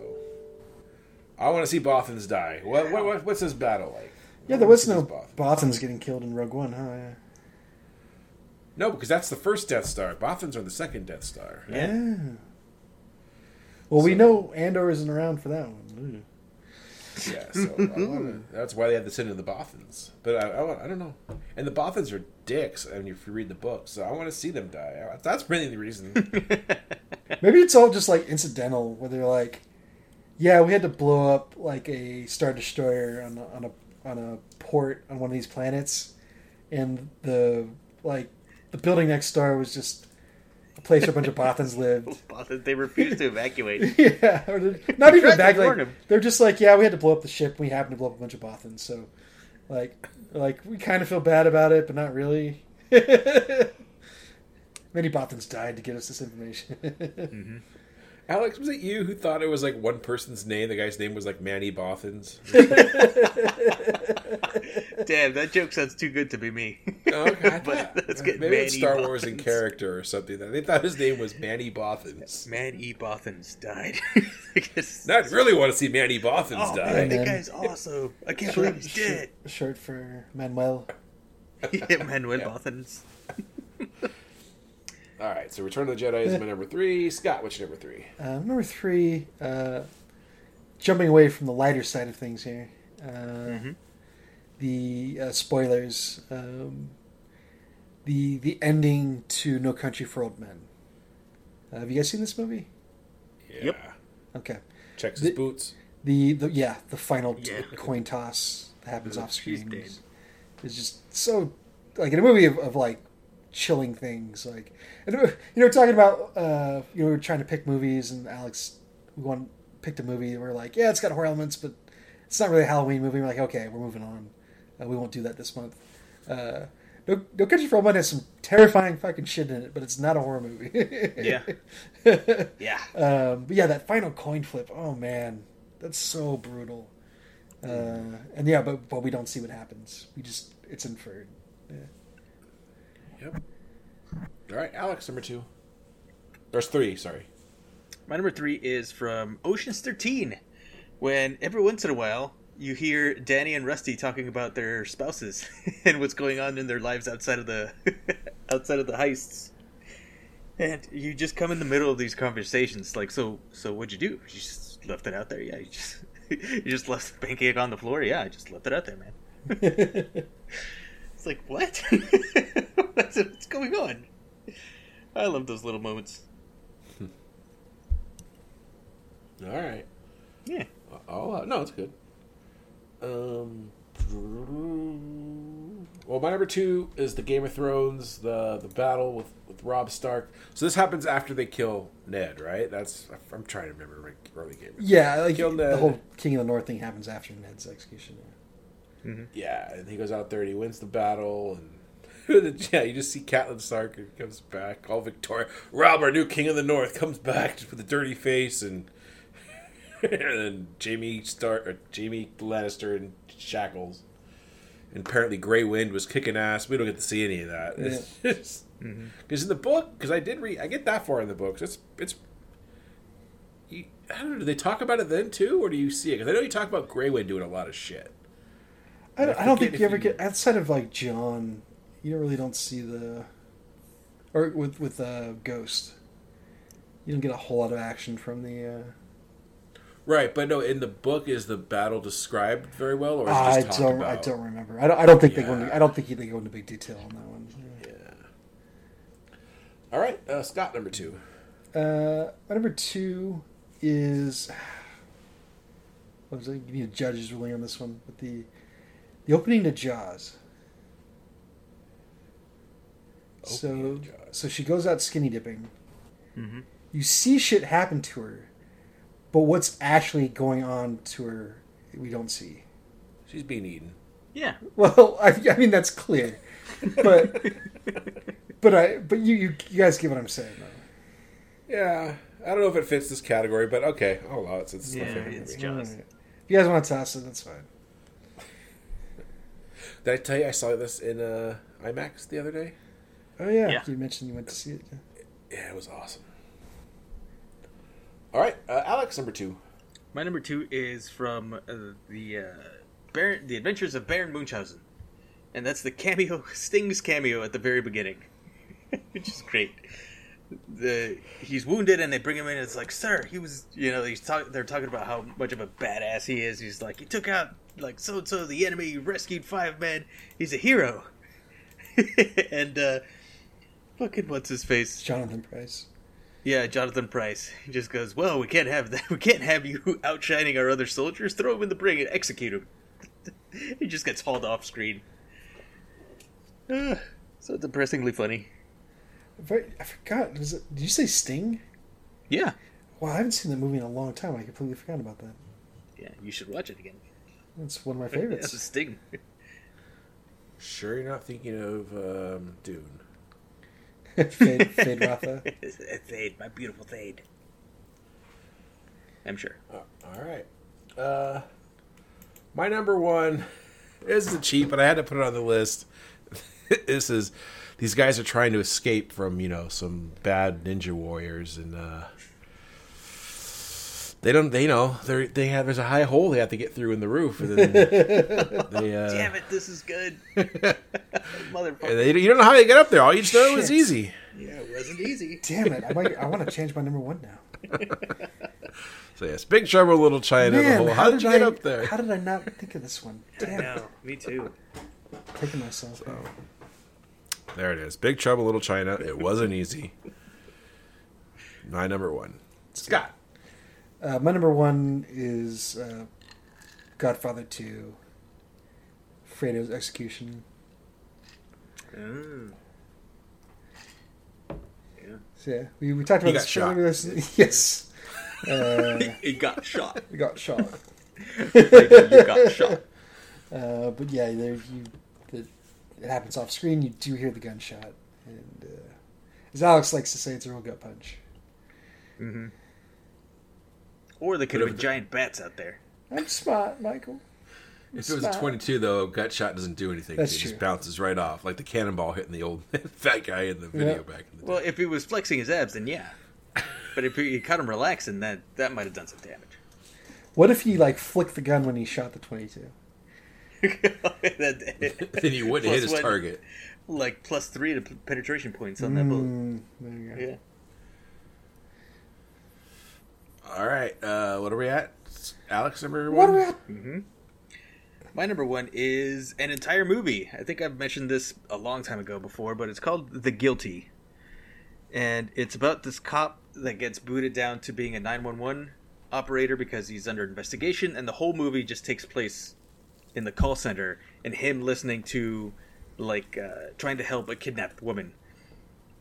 I want to see Bothans die. What, what, what what's this battle like? Yeah, there was no these Bothans. Bothans getting killed in Rogue One, huh? Yeah. No, because that's the first Death Star. Bothans are the second Death Star. Yeah. Well, we know Andor isn't around for that one. Yeah, so I wanna, that's why they had to send in the Bothans. But I, I, I don't know. And the Bothans are dicks. I mean, if you read the book, so I want to see them die. That's really the reason. Maybe it's all just like incidental, where they're like, "Yeah, we had to blow up like a star destroyer on a, on a on a port on one of these planets, and the like the building next door was just a place where a bunch of Bothans lived." they refused to evacuate. yeah, or not even back. Like, they're just like, "Yeah, we had to blow up the ship. We happened to blow up a bunch of Bothans." So, like, like we kind of feel bad about it, but not really. Many Bothans died to get us this information. Mm-hmm. Alex, was it you who thought it was like one person's name? The guy's name was like Manny Bothans. Damn, that joke sounds too good to be me. Oh, okay, But thought- let's get maybe it's Manny Star Wars in character or something. They thought his name was Manny Bothans. Manny. Bothans died. Now I really want to see Manny Bothans oh die. man, that man. guy's awesome. I can't believe he's dead. Shirt for Manuel. yeah, Manuel Yeah. Bothans. All right, so Return of the Jedi is my number three. Scott, what's your number three? Uh, number three, uh, jumping away from the lighter side of things here. Uh, Mhm. The uh, spoilers. Um, the the ending to No Country for Old Men. Uh, have you guys seen this movie? Yeah. Yep. Okay. Checks his The- boots. The, the yeah the final t- Yeah. coin toss that happens off screen. dead. is, is just so like in a movie of, of like chilling things like and, uh, you know talking about uh you know we were trying to pick movies and Alex we want picked a movie and we're like yeah it's got horror elements but it's not really a Halloween movie we're like okay we're moving on uh, we won't do that this month uh no, no Country for Old Men has some terrifying fucking shit in it, but it's not a horror movie. Yeah. Yeah. Um, but yeah, that final coin flip. Oh man, that's so brutal. Uh, and yeah, but but we don't see what happens. We just it's inferred. Yeah. Yep. All right, Alex, number two. There's three. Sorry. My number three is from Ocean's 13, when every once in a while you hear Danny and Rusty talking about their spouses and what's going on in their lives outside of the outside of the heists. And you just come in the middle of these conversations, like, so, so what'd you do? You just left it out there, yeah. You just, you just left the pancake on the floor, yeah. I just left it out there, man. It's like, what? what's, what's going on? I love those little moments. All right. Yeah. Oh uh, no, it's good. Um. Well, my number two is the Game of Thrones, the the battle with with Robb Stark. So this happens after they kill Ned, right? That's I'm trying to remember my early Game. Yeah, like Killed the whole King of the North thing happens after Ned's execution. Yeah, Mm-hmm. and he goes out there and he wins the battle, and yeah, you just see Catelyn Stark and comes back, all Victoria. Robb, our new King of the North, comes back just with a dirty face, and and then Jamie Stark, or Jaime Lannister in shackles. And apparently, Grey Wind was kicking ass. We don't get to see any of that. Because mm-hmm. in the book, because I did read, I get that far in the books. It's it's. You, I don't know. Do they talk about it then too, or do you see it? Because I know you talk about Grey Wind doing a lot of shit. I don't, I don't think you ever you- get outside of like Jon. You really don't see the, or with with uh, Ghost. You don't get a whole lot of action from the. Uh, Right, but no, in the book is the battle described very well, or is it I don't. about? I don't remember. I don't. I don't think they go. Into, I don't think they go into big detail on that one. Yeah. All right, uh, Scott, number two. Uh, my number two is. What was it? you need a judge's ruling on this one, but the the opening to Jaws. so Opening to Jaws. so she goes out skinny dipping. Mm-hmm. You see shit happen to her, but what's actually going on to her, we don't see. She's being eaten. Yeah. Well, I, I mean that's clear, but but I but you, you you guys get what I'm saying though. Yeah, I don't know if it fits this category, but okay, I'll allow it since it's my Yeah, favorite it's movie. Jaws. If you guys want to toss it, that's fine. Did I tell you I saw this in uh, IMAX the other day? Oh yeah, Yeah. you mentioned you went to see it. Yeah, it was awesome. All right, uh, Alex, number two. My number two is from uh, the uh, Baron, the Adventures of Baron Munchausen, and that's the cameo Sting's cameo at the very beginning, which is great. The he's wounded and they bring him in. and It's like, sir, he was, you know, he's talk, They're talking about how much of a badass he is. He's like, he took out like so and so the enemy, rescued five men. He's a hero. and uh, fucking what's his face? Jonathan Pryce. Yeah, Jonathan Pryce. He just goes, "Well, we can't have that. We can't have you outshining our other soldiers. Throw him in the brig and execute him." he just gets hauled off screen. Ah, so depressingly funny. I forgot. Was it, did you say Sting? Yeah, Wow, I haven't seen that movie in a long time. I completely forgot about that. yeah. You should watch it again. That's one of my That's a favorites. sting. Sure, you're not thinking of um, Dune. Fade, Feyd-Rautha. Thade, my beautiful Thade. I'm sure. Uh, all right. Uh, my number one is the cheap, but I had to put it on the list. this is these guys are trying to escape from you know some bad ninja warriors, and uh, they don't. They know they they have there's a high hole they have to get through in the roof, and then they. Uh, Damn it, this is good, motherfucker. they, you don't know how they get up there. All you just know is Shit. easy. Yeah, it wasn't easy. Damn it! I, might, I want to change my number one now. So yes, Big Trouble Little China. the whole, how, how did you I, get up there? How did I not think of this one? Damn, No, me too. taking myself. back. There it is. Big Trouble Little China. It wasn't easy. My number one. Scott. Uh, my number one is uh, Godfather Two. Fredo's execution. Mm. Yeah. So, yeah, we, we talked He about this shot. this- Yes, uh, He got shot. we got shot. you got shot. Uh, but yeah, there you the, it happens off screen. You do hear the gunshot, and uh, as Alex likes to say, it's a real gut punch. Mm-hmm. Or they could have been giant bats out there. I'm smart, Michael. If it was a 22, though, gut shot doesn't do anything. That's it true. just bounces right off, like the cannonball hitting the old fat guy in the video Yeah. back in the day. Well, if he was flexing his abs, then yeah. But if he caught him relaxing, that that might have done some damage. What if he like flicked the gun when he shot the 22? That- then you wouldn't hit his one- target. Like plus three to penetration points on that bullet. Mm, there you go. Yeah. All right, uh, what are we at? Alex, number What one? are we at? Mm-hmm. My number one is an entire movie. I think I've mentioned this a long time ago before, but it's called The Guilty. And it's about this cop that gets booted down to being a 911 operator because he's under investigation, and the whole movie just takes place in the call center and him listening to, like, uh, trying to help a kidnapped woman.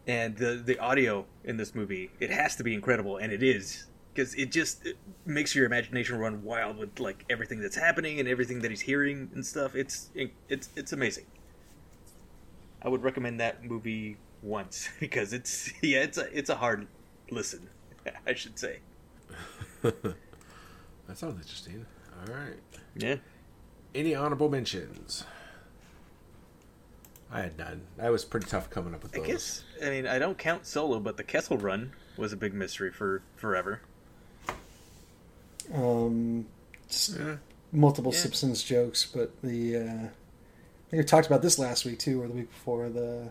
And the, the audio in this movie, it has to be incredible, and it is. Because it just it makes your imagination run wild with like everything that's happening and everything that he's hearing and stuff. It's it's it's amazing. I would recommend that movie once because it's yeah it's a it's a hard listen, I should say. That sounds interesting. All right. Yeah. Any honorable mentions? I had none. I was pretty tough coming up with I guess I mean I don't count Solo, but the Kessel Run was a big mystery for forever. Um, Yeah. multiple Yeah. Simpsons jokes, but the uh, I think we talked about this last week too, or the week before. The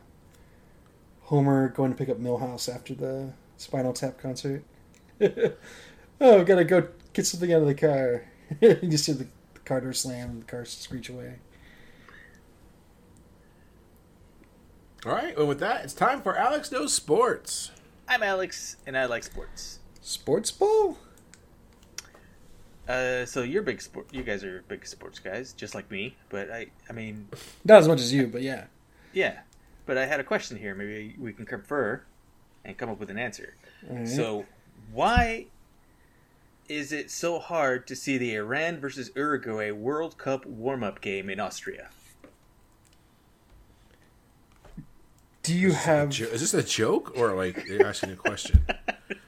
Homer going to pick up Milhouse after the Spinal Tap concert. oh, gotta go get something out of the car. you just hear the, the car door slam and the car screech away. All right, well, with that, it's time for Alex Knows Sports. I'm Alex, and I like sports. Sports ball? Uh, so you're big sport. You guys are big sports guys, just like me. But I, I mean, Not as much as you, but yeah. yeah. But I had a question here. Maybe we can confer and come up with an answer. All right. So, why is it so hard to see the Iran versus Uruguay World Cup warm-up game in Austria? do you have? Jo- Is this a joke or like you're asking a question?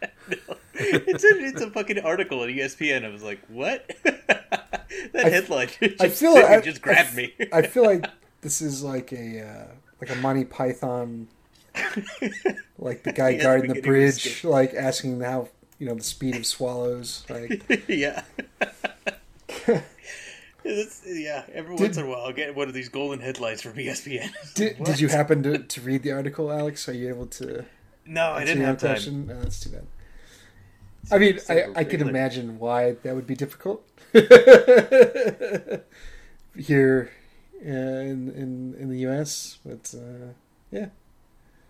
it's a it's a fucking article on E ESPN. I was like, what? that headline just, I feel it I, just grabbed I, me. I feel like this is like a uh, like a Monty Python, like the guy Yeah, guarding the the beginning of the bridge, like asking how you know the speed of swallows. Like, yeah. It's- yeah, every Did- once in a while I'll get one of these golden headlines from ESPN. did, did you happen to, to read the article, Alex? Are you able to? No, I didn't have time. question? That's too bad. I mean, I, I can regular. imagine why that would be difficult here uh, in in in the U.S. But uh, yeah,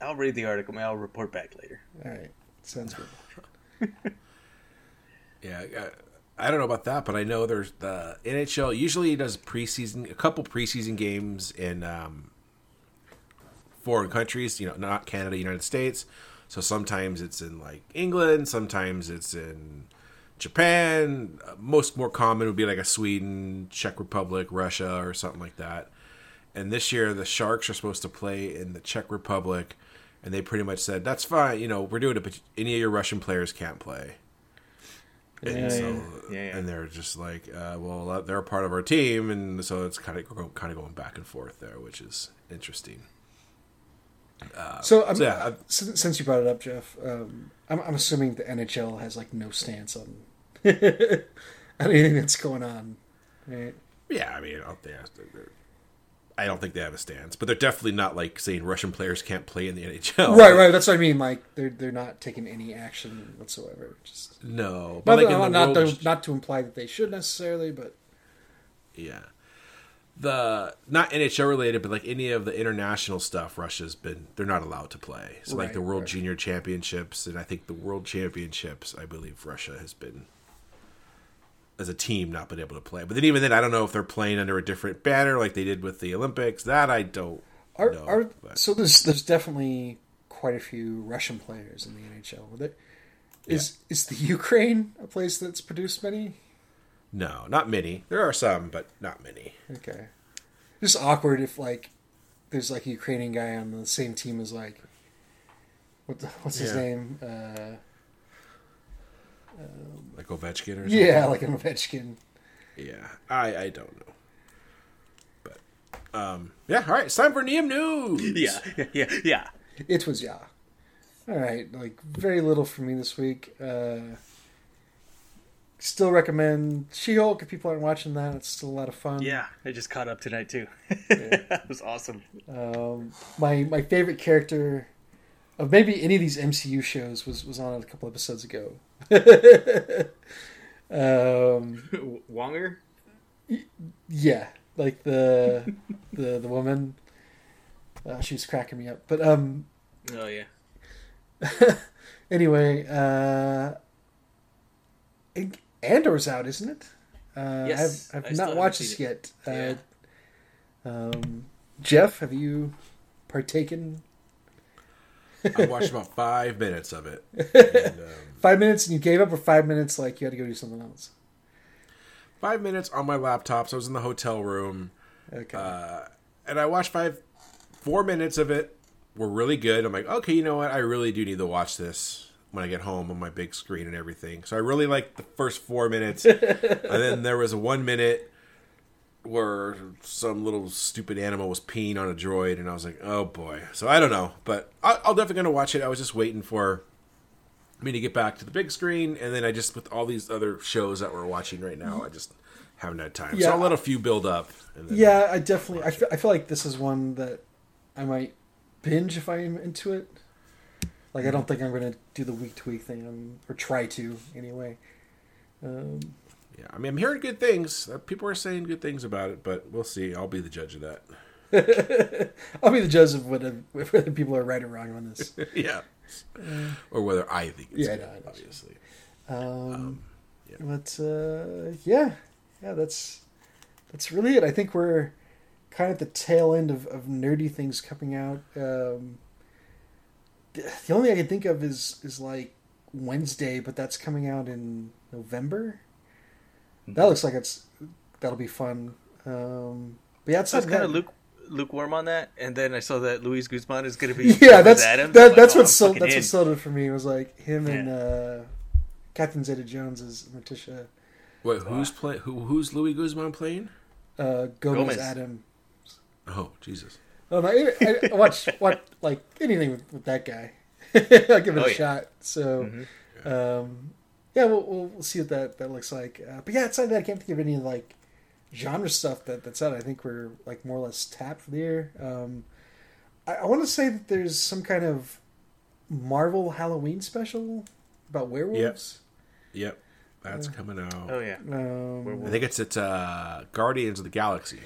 I'll read the article. I'll report back later. all right, sounds good. Yeah, uh, I don't know about that, but I know there's the NHL usually does preseason, a couple preseason games in um, foreign countries. You know, not Canada, United States. So sometimes it's in like England, sometimes it's in Japan. Most more common would be like a Sweden, Czech Republic, Russia, or something like that. And this year, the Sharks are supposed to play in the Czech Republic, and they pretty much said that's fine. You know, we're doing it, but any of your Russian players can't play. And Yeah, so, yeah. Yeah, and they're just like, uh, well, they're a part of our team, and so it's kind of kind of going back and forth there, which is interesting. So, I'm, so yeah, I- since, you brought it up, Jeff, um, I'm, I'm assuming the NHL has like no stance on on anything that's going on. Right? Yeah, I mean, I don't, think, I don't think they have a stance, but they're definitely not like saying Russian players can't play in the NHL. Right, right. That's what I mean. Like they're they're not taking any action whatsoever. Just No, not, but like not, the not, world, to, not to imply that they should necessarily, but yeah, the not NHL related, but like any of the international stuff, Russia's been they're not allowed to play. So like the World right. Junior Championships, and I think the World Championships, I believe Russia has been as a team not been able to play. But then even then, I don't know if they're playing under a different banner like they did with the Olympics. That I don't are, know. are but- so there's there's definitely quite a few Russian players in the NHL. Is is the Ukraine a place that's produced many? No, not many. There are some, but not many. Okay, just awkward if like there's like a Ukrainian guy on the same team as like what the, what's his Yeah. name? Uh, Like Ovechkin or something. yeah, like an Ovechkin. Yeah, I I don't know, but um, yeah. All right, it's time for Neum News. Yeah, yeah, yeah, yeah. It was yeah. All right, like very little for me this week. Uh, still recommend She-Hulk if people aren't watching that. It's still a lot of fun. Yeah, I just caught up tonight too. that was awesome. Um, my my favorite character of maybe any of these MCU shows was was on a couple episodes ago. um, Wonger. yeah, like the the the woman. Uh, she was cracking me up, but um, Oh yeah. anyway, uh, Andor's out, isn't it? Uh, Yes, I've, I I've still not watched this it. yet. Uh, um, Jeff, have you partaken? I watched about five minutes of it. And, um, Five minutes and you gave up, or five minutes like you had to go do something else? five minutes on my laptop. So I was in the hotel room, Okay. uh, and I watched five, four minutes of it. Were really good. I'm like, okay, you know what? I really do need to watch this when I get home on my big screen and everything. So I really liked the first four minutes, and then there was a one minute where some little stupid animal was peeing on a droid, and I was like, oh boy. So I don't know, but I, I'm definitely gonna watch it. I was just waiting for me to get back to the big screen, and then I just with all these other shows that we're watching right now, I just haven't had time. Yeah. So I'll let a few build up. And then, Yeah, I definitely. I feel, I feel like this is one that I might binge if I'm into it. Like I don't think I'm going to do the week to week thing, um, or try to anyway. Um, yeah. I mean, I'm hearing good things. Uh, People are saying good things about it, but we'll see. I'll be the judge of that. I'll be the judge of whether, whether people are right or wrong on this. yeah. or whether I think it's Yeah, good, no, obviously. Um, yeah. But uh, yeah, yeah, that's that's really it. I think we're kind of at the tail end of, of nerdy things coming out. Um, the the only thing I can think of is is like Wednesday, but that's coming out in November. That looks like it's that'll be fun. Um, but yeah, I was kind of luke, lukewarm on that, and then I saw that Luis Guzman is going to be yeah, that's Adam. that, I'm that's like, oh, what I'm sold that's in. what sold it for me. It was like him and Yeah. uh, Catherine Zeta Jones as Morticia, Wait, who's play? Who, who's Luis Guzman playing? uh, Gomez, Gomez. Adam. Oh, Jesus. Oh, no, I, I watch what like anything with, with that guy. I'll give it Oh, a yeah. shot. So, Mhm. um, yeah, we'll, we'll we'll see what that that looks like. Uh, but yeah, outside of that, I can't think of any like genre stuff that that's out. I think we're like more or less tapped there. Um, I, I want to say that there's some kind of Marvel Halloween special about werewolves. Yep. That's coming out. Oh yeah. Um, I think it's at uh, Guardians of the Galaxy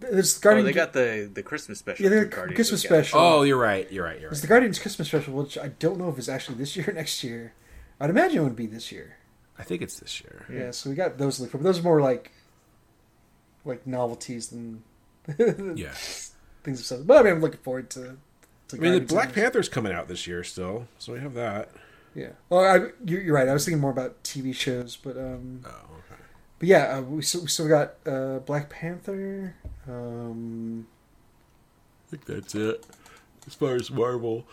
thing. there's Oh, they got the the Christmas special. yeah, the Christmas the special. Oh, you're right. You're right. You're It's the Guardians Christmas special, which I don't know if it's actually this year or next year. I'd imagine it would be this year. I think it's this year. Yeah, so we got those to look for. But those are more like like novelties than Yeah. things of stuff. But I mean, I'm looking forward to. to I mean, the Black of Panther's coming out this year still, so we have that. Yeah. Well, I, you're, you're right. I was thinking more about TV shows, but um, Oh, okay. but yeah, uh, we still, we still got uh, Black Panther. Um, I think that's it. As far as Marvel,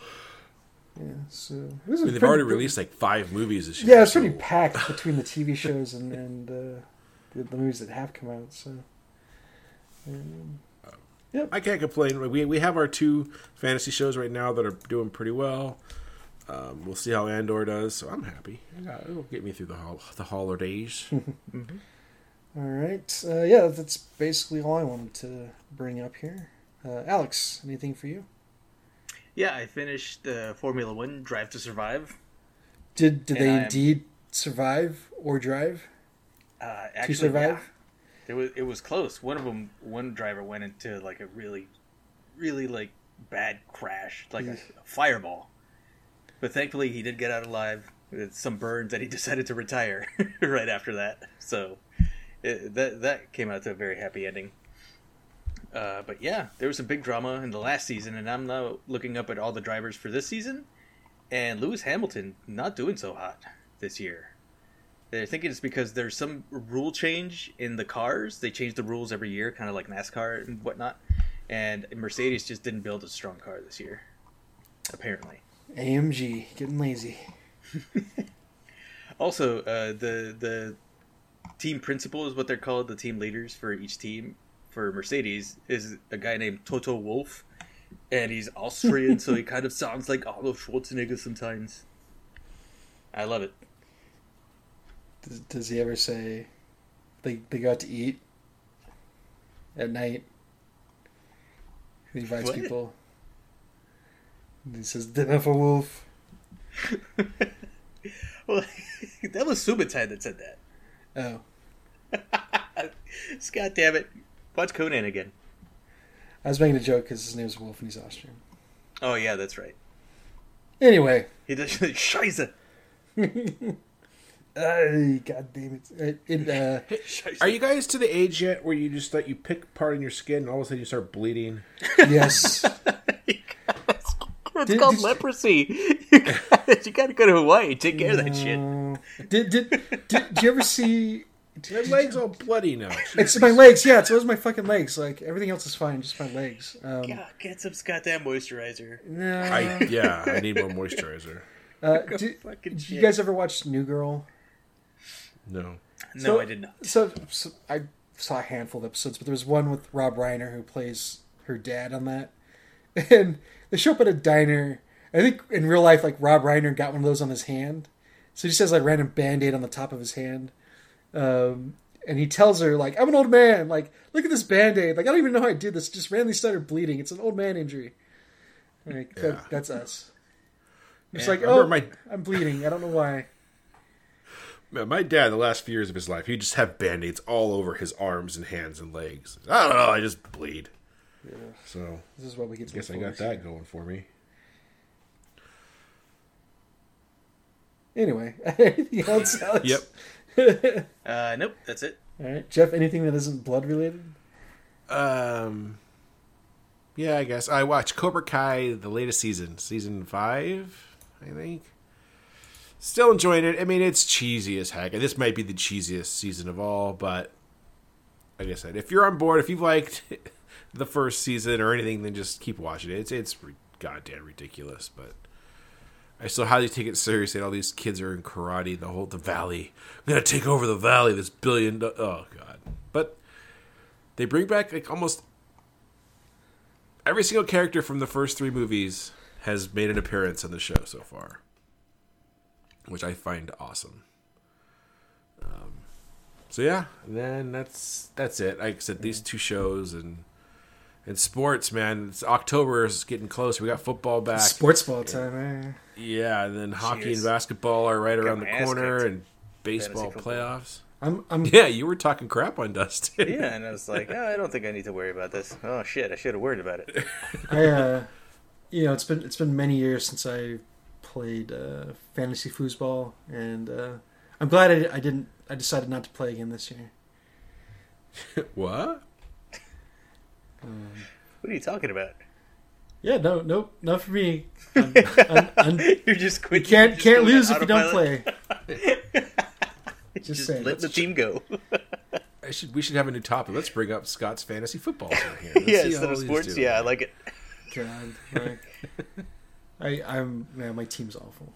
yeah. So I mean, they've pretty- already released like five movies this year. Yeah, it's pretty so- packed between the TV shows and and uh, the, the movies that have come out. So. Um, I can't complain. We we have our two fantasy shows right now that are doing pretty well. Um, we'll see how Andor does. So I'm happy. I got- It'll get me through the hol- the holidays. All right. Uh, yeah, that's basically all I wanted to bring up here. Uh, Alex, anything for you? Yeah, I finished the Formula One Drive to Survive. Did did And they I am- indeed survive or drive Uh, to survive? yeah. It was it was close. One of them, one driver went into like a really, really like bad crash, like a, a fireball. But thankfully, he did get out alive with some burns and he decided to retire right after that. So it, that that came out to a very happy ending. Uh, but yeah, there was some big drama in the last season, and I'm now looking up at all the drivers for this season, and Lewis Hamilton not doing so hot this year. They're thinking it's because there's some rule change in the cars. They change the rules every year, kind of like NASCAR and whatnot. And Mercedes just didn't build a strong car this year, apparently. AMG getting lazy. Also, uh, the the team principal is what they're called. The team leaders for each team for Mercedes is a guy named Toto Wolff, and he's Austrian, so he kind of sounds like Arnold Schwarzenegger sometimes. I love it. Does, does he ever say they they got to eat at night? He invites What? people. And he says dinner for Wolf. Well, that was Subotai that said that. Oh, God damn it! Watch Conan again. I was making a joke because his name's Wolf and he's Austrian. Oh yeah, that's right. Anyway, He does Scheiße. Ay, God damn it! It, it, uh, Are you guys to the age yet where you just like you pick part in your skin and all of a sudden you start bleeding? yes, It's Did- called did- leprosy. You gotta, you gotta go to Hawaii. Take care of that shit. Uh, did, did did did you ever see? My legs all bloody now. It's my legs. Yeah, it's those my fucking legs. Like everything else is fine, just my legs. Um, God, get some goddamn moisturizer. no. I yeah, I need more moisturizer. uh, do, did you guys ever watch New Girl? No. No, So- I did not. So, so I saw a handful of episodes, but there was one with Rob Reiner who plays her dad on that, and they show up at a diner, I think in real life, like Rob Reiner got one of those on his hand, so he just has like random band aid on the top of his hand. Um, and he tells her like, "I'm an old man. Like, look at this band aid. Like, I don't even know how I did this. Just randomly started bleeding. It's an old man injury. Like, Yeah. that, that's us. It's like, oh, my- I'm bleeding. I don't know why. My dad, the last few years of his life, he'd just have band aids all over his arms and hands and legs. I don't know, I just bleed. Yeah. So, This is what we get. I guess I got that going for me. Anyway, anything else? Alex? Yep. Uh, nope, that's it. All right, Jeff. Anything that isn't blood related? Um, yeah, I guess I watched Cobra Kai, the latest season, season five, I think. Still enjoying it. I mean, it's cheesy as heck. and This might be the cheesiest season of all, but like I said, if you're on board, if you've liked the first season or anything, then just keep watching it. It's it's re- goddamn ridiculous, but I still highly take it seriously. All these kids are in karate. The whole the valley. I'm gonna take over the valley. This billion. Do- oh god. But they bring back like almost every single character from the first three movies has made an appearance on the show so far, which I find awesome. Um, so yeah, then that's that's it. Like I said, these two shows and and sports, man. It's October is getting close. We got football back. Sports ball time. Eh? Yeah, and then hockey Cheers. and basketball are right around the corner, and baseball playoffs. I'm. I'm. Yeah, you were talking crap on Dustin. Yeah, and I was like, oh, I don't think I need to worry about this. Oh shit, I should have worried about it. I. Uh, you know, it's been it's been many years since I played uh, fantasy foosball, and uh, I'm glad I, I didn't. I decided not to play again this year. what? What are you talking about? Yeah, no, nope, not for me. I'm, I'm, I'm, You're just you quitting. can't just can't lose if you don't play. Just Just, saying. let the team go. I should. We should have a new topic. Let's bring up Scott's fantasy football here. Let's yeah, see instead of sports. Yeah, I like it. God, like, I, I'm man, my team's awful.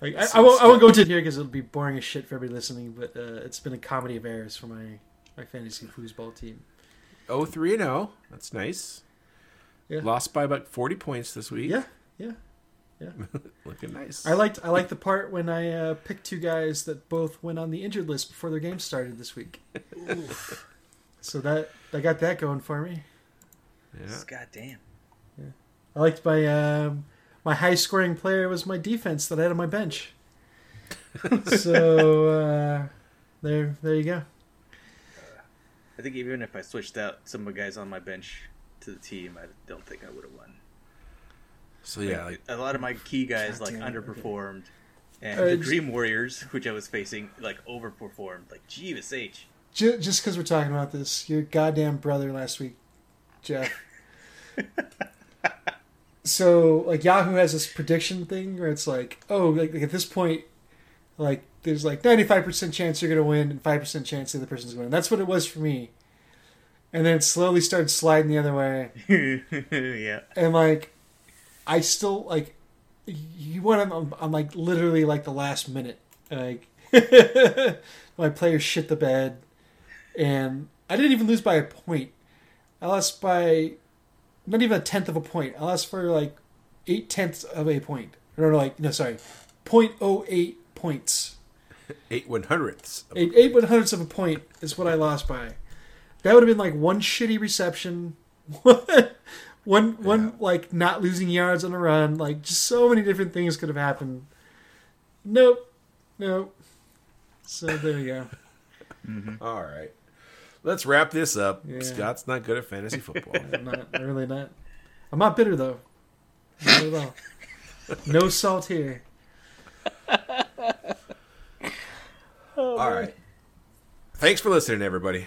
Like, I, I won't, I won't go into it here because it'll be boring as shit for everybody listening. But uh, it's been a comedy of errors for my my fantasy foosball team. Oh, three and zero. That's nice. Yeah. Lost by about forty points this week. Yeah, yeah. Yeah. Looking nice. I liked I liked the part when I uh, picked two guys that both went on the injured list before their game started this week. so that I got that going for me. Yeah. God damn. Yeah. I liked my um, my high scoring player was my defense that I had on my bench. so uh, there there you go. I think even if I switched out some of the guys on my bench to the team, I don't think I would have won. So yeah, like a lot of my key guys like Goddamn, okay. underperformed, and Uh, the j- Dream Warriors, which I was facing, like overperformed. Like Jeeves H. Just because we're talking about this, your goddamn brother last week, Jeff. so like Yahoo has this prediction thing where it's like, oh, like, like, at this point, like there's like 95% chance you're gonna win and 5% chance the other person's gonna win. That's what it was for me. And then slowly started sliding the other way. yeah. and like I still like you went on, on like literally like the last minute like my players shit the bed and I didn't even lose by a point I lost by not even a tenth of a point I lost for like eight tenths of a point or no like no sorry 0.08 points eight one hundredths. of- eight eight one hundredths of a point is what I lost by. That would have been like one shitty reception, one one like not losing yards on a run. Like just so many different things could have happened. Nope, nope. So there you go. Mm-hmm. All right, let's wrap this up. Yeah. Scott's not good at fantasy football. I'm not I'm really not. I'm not bitter though. Not at all. No salt here. All right. Thanks for listening, everybody.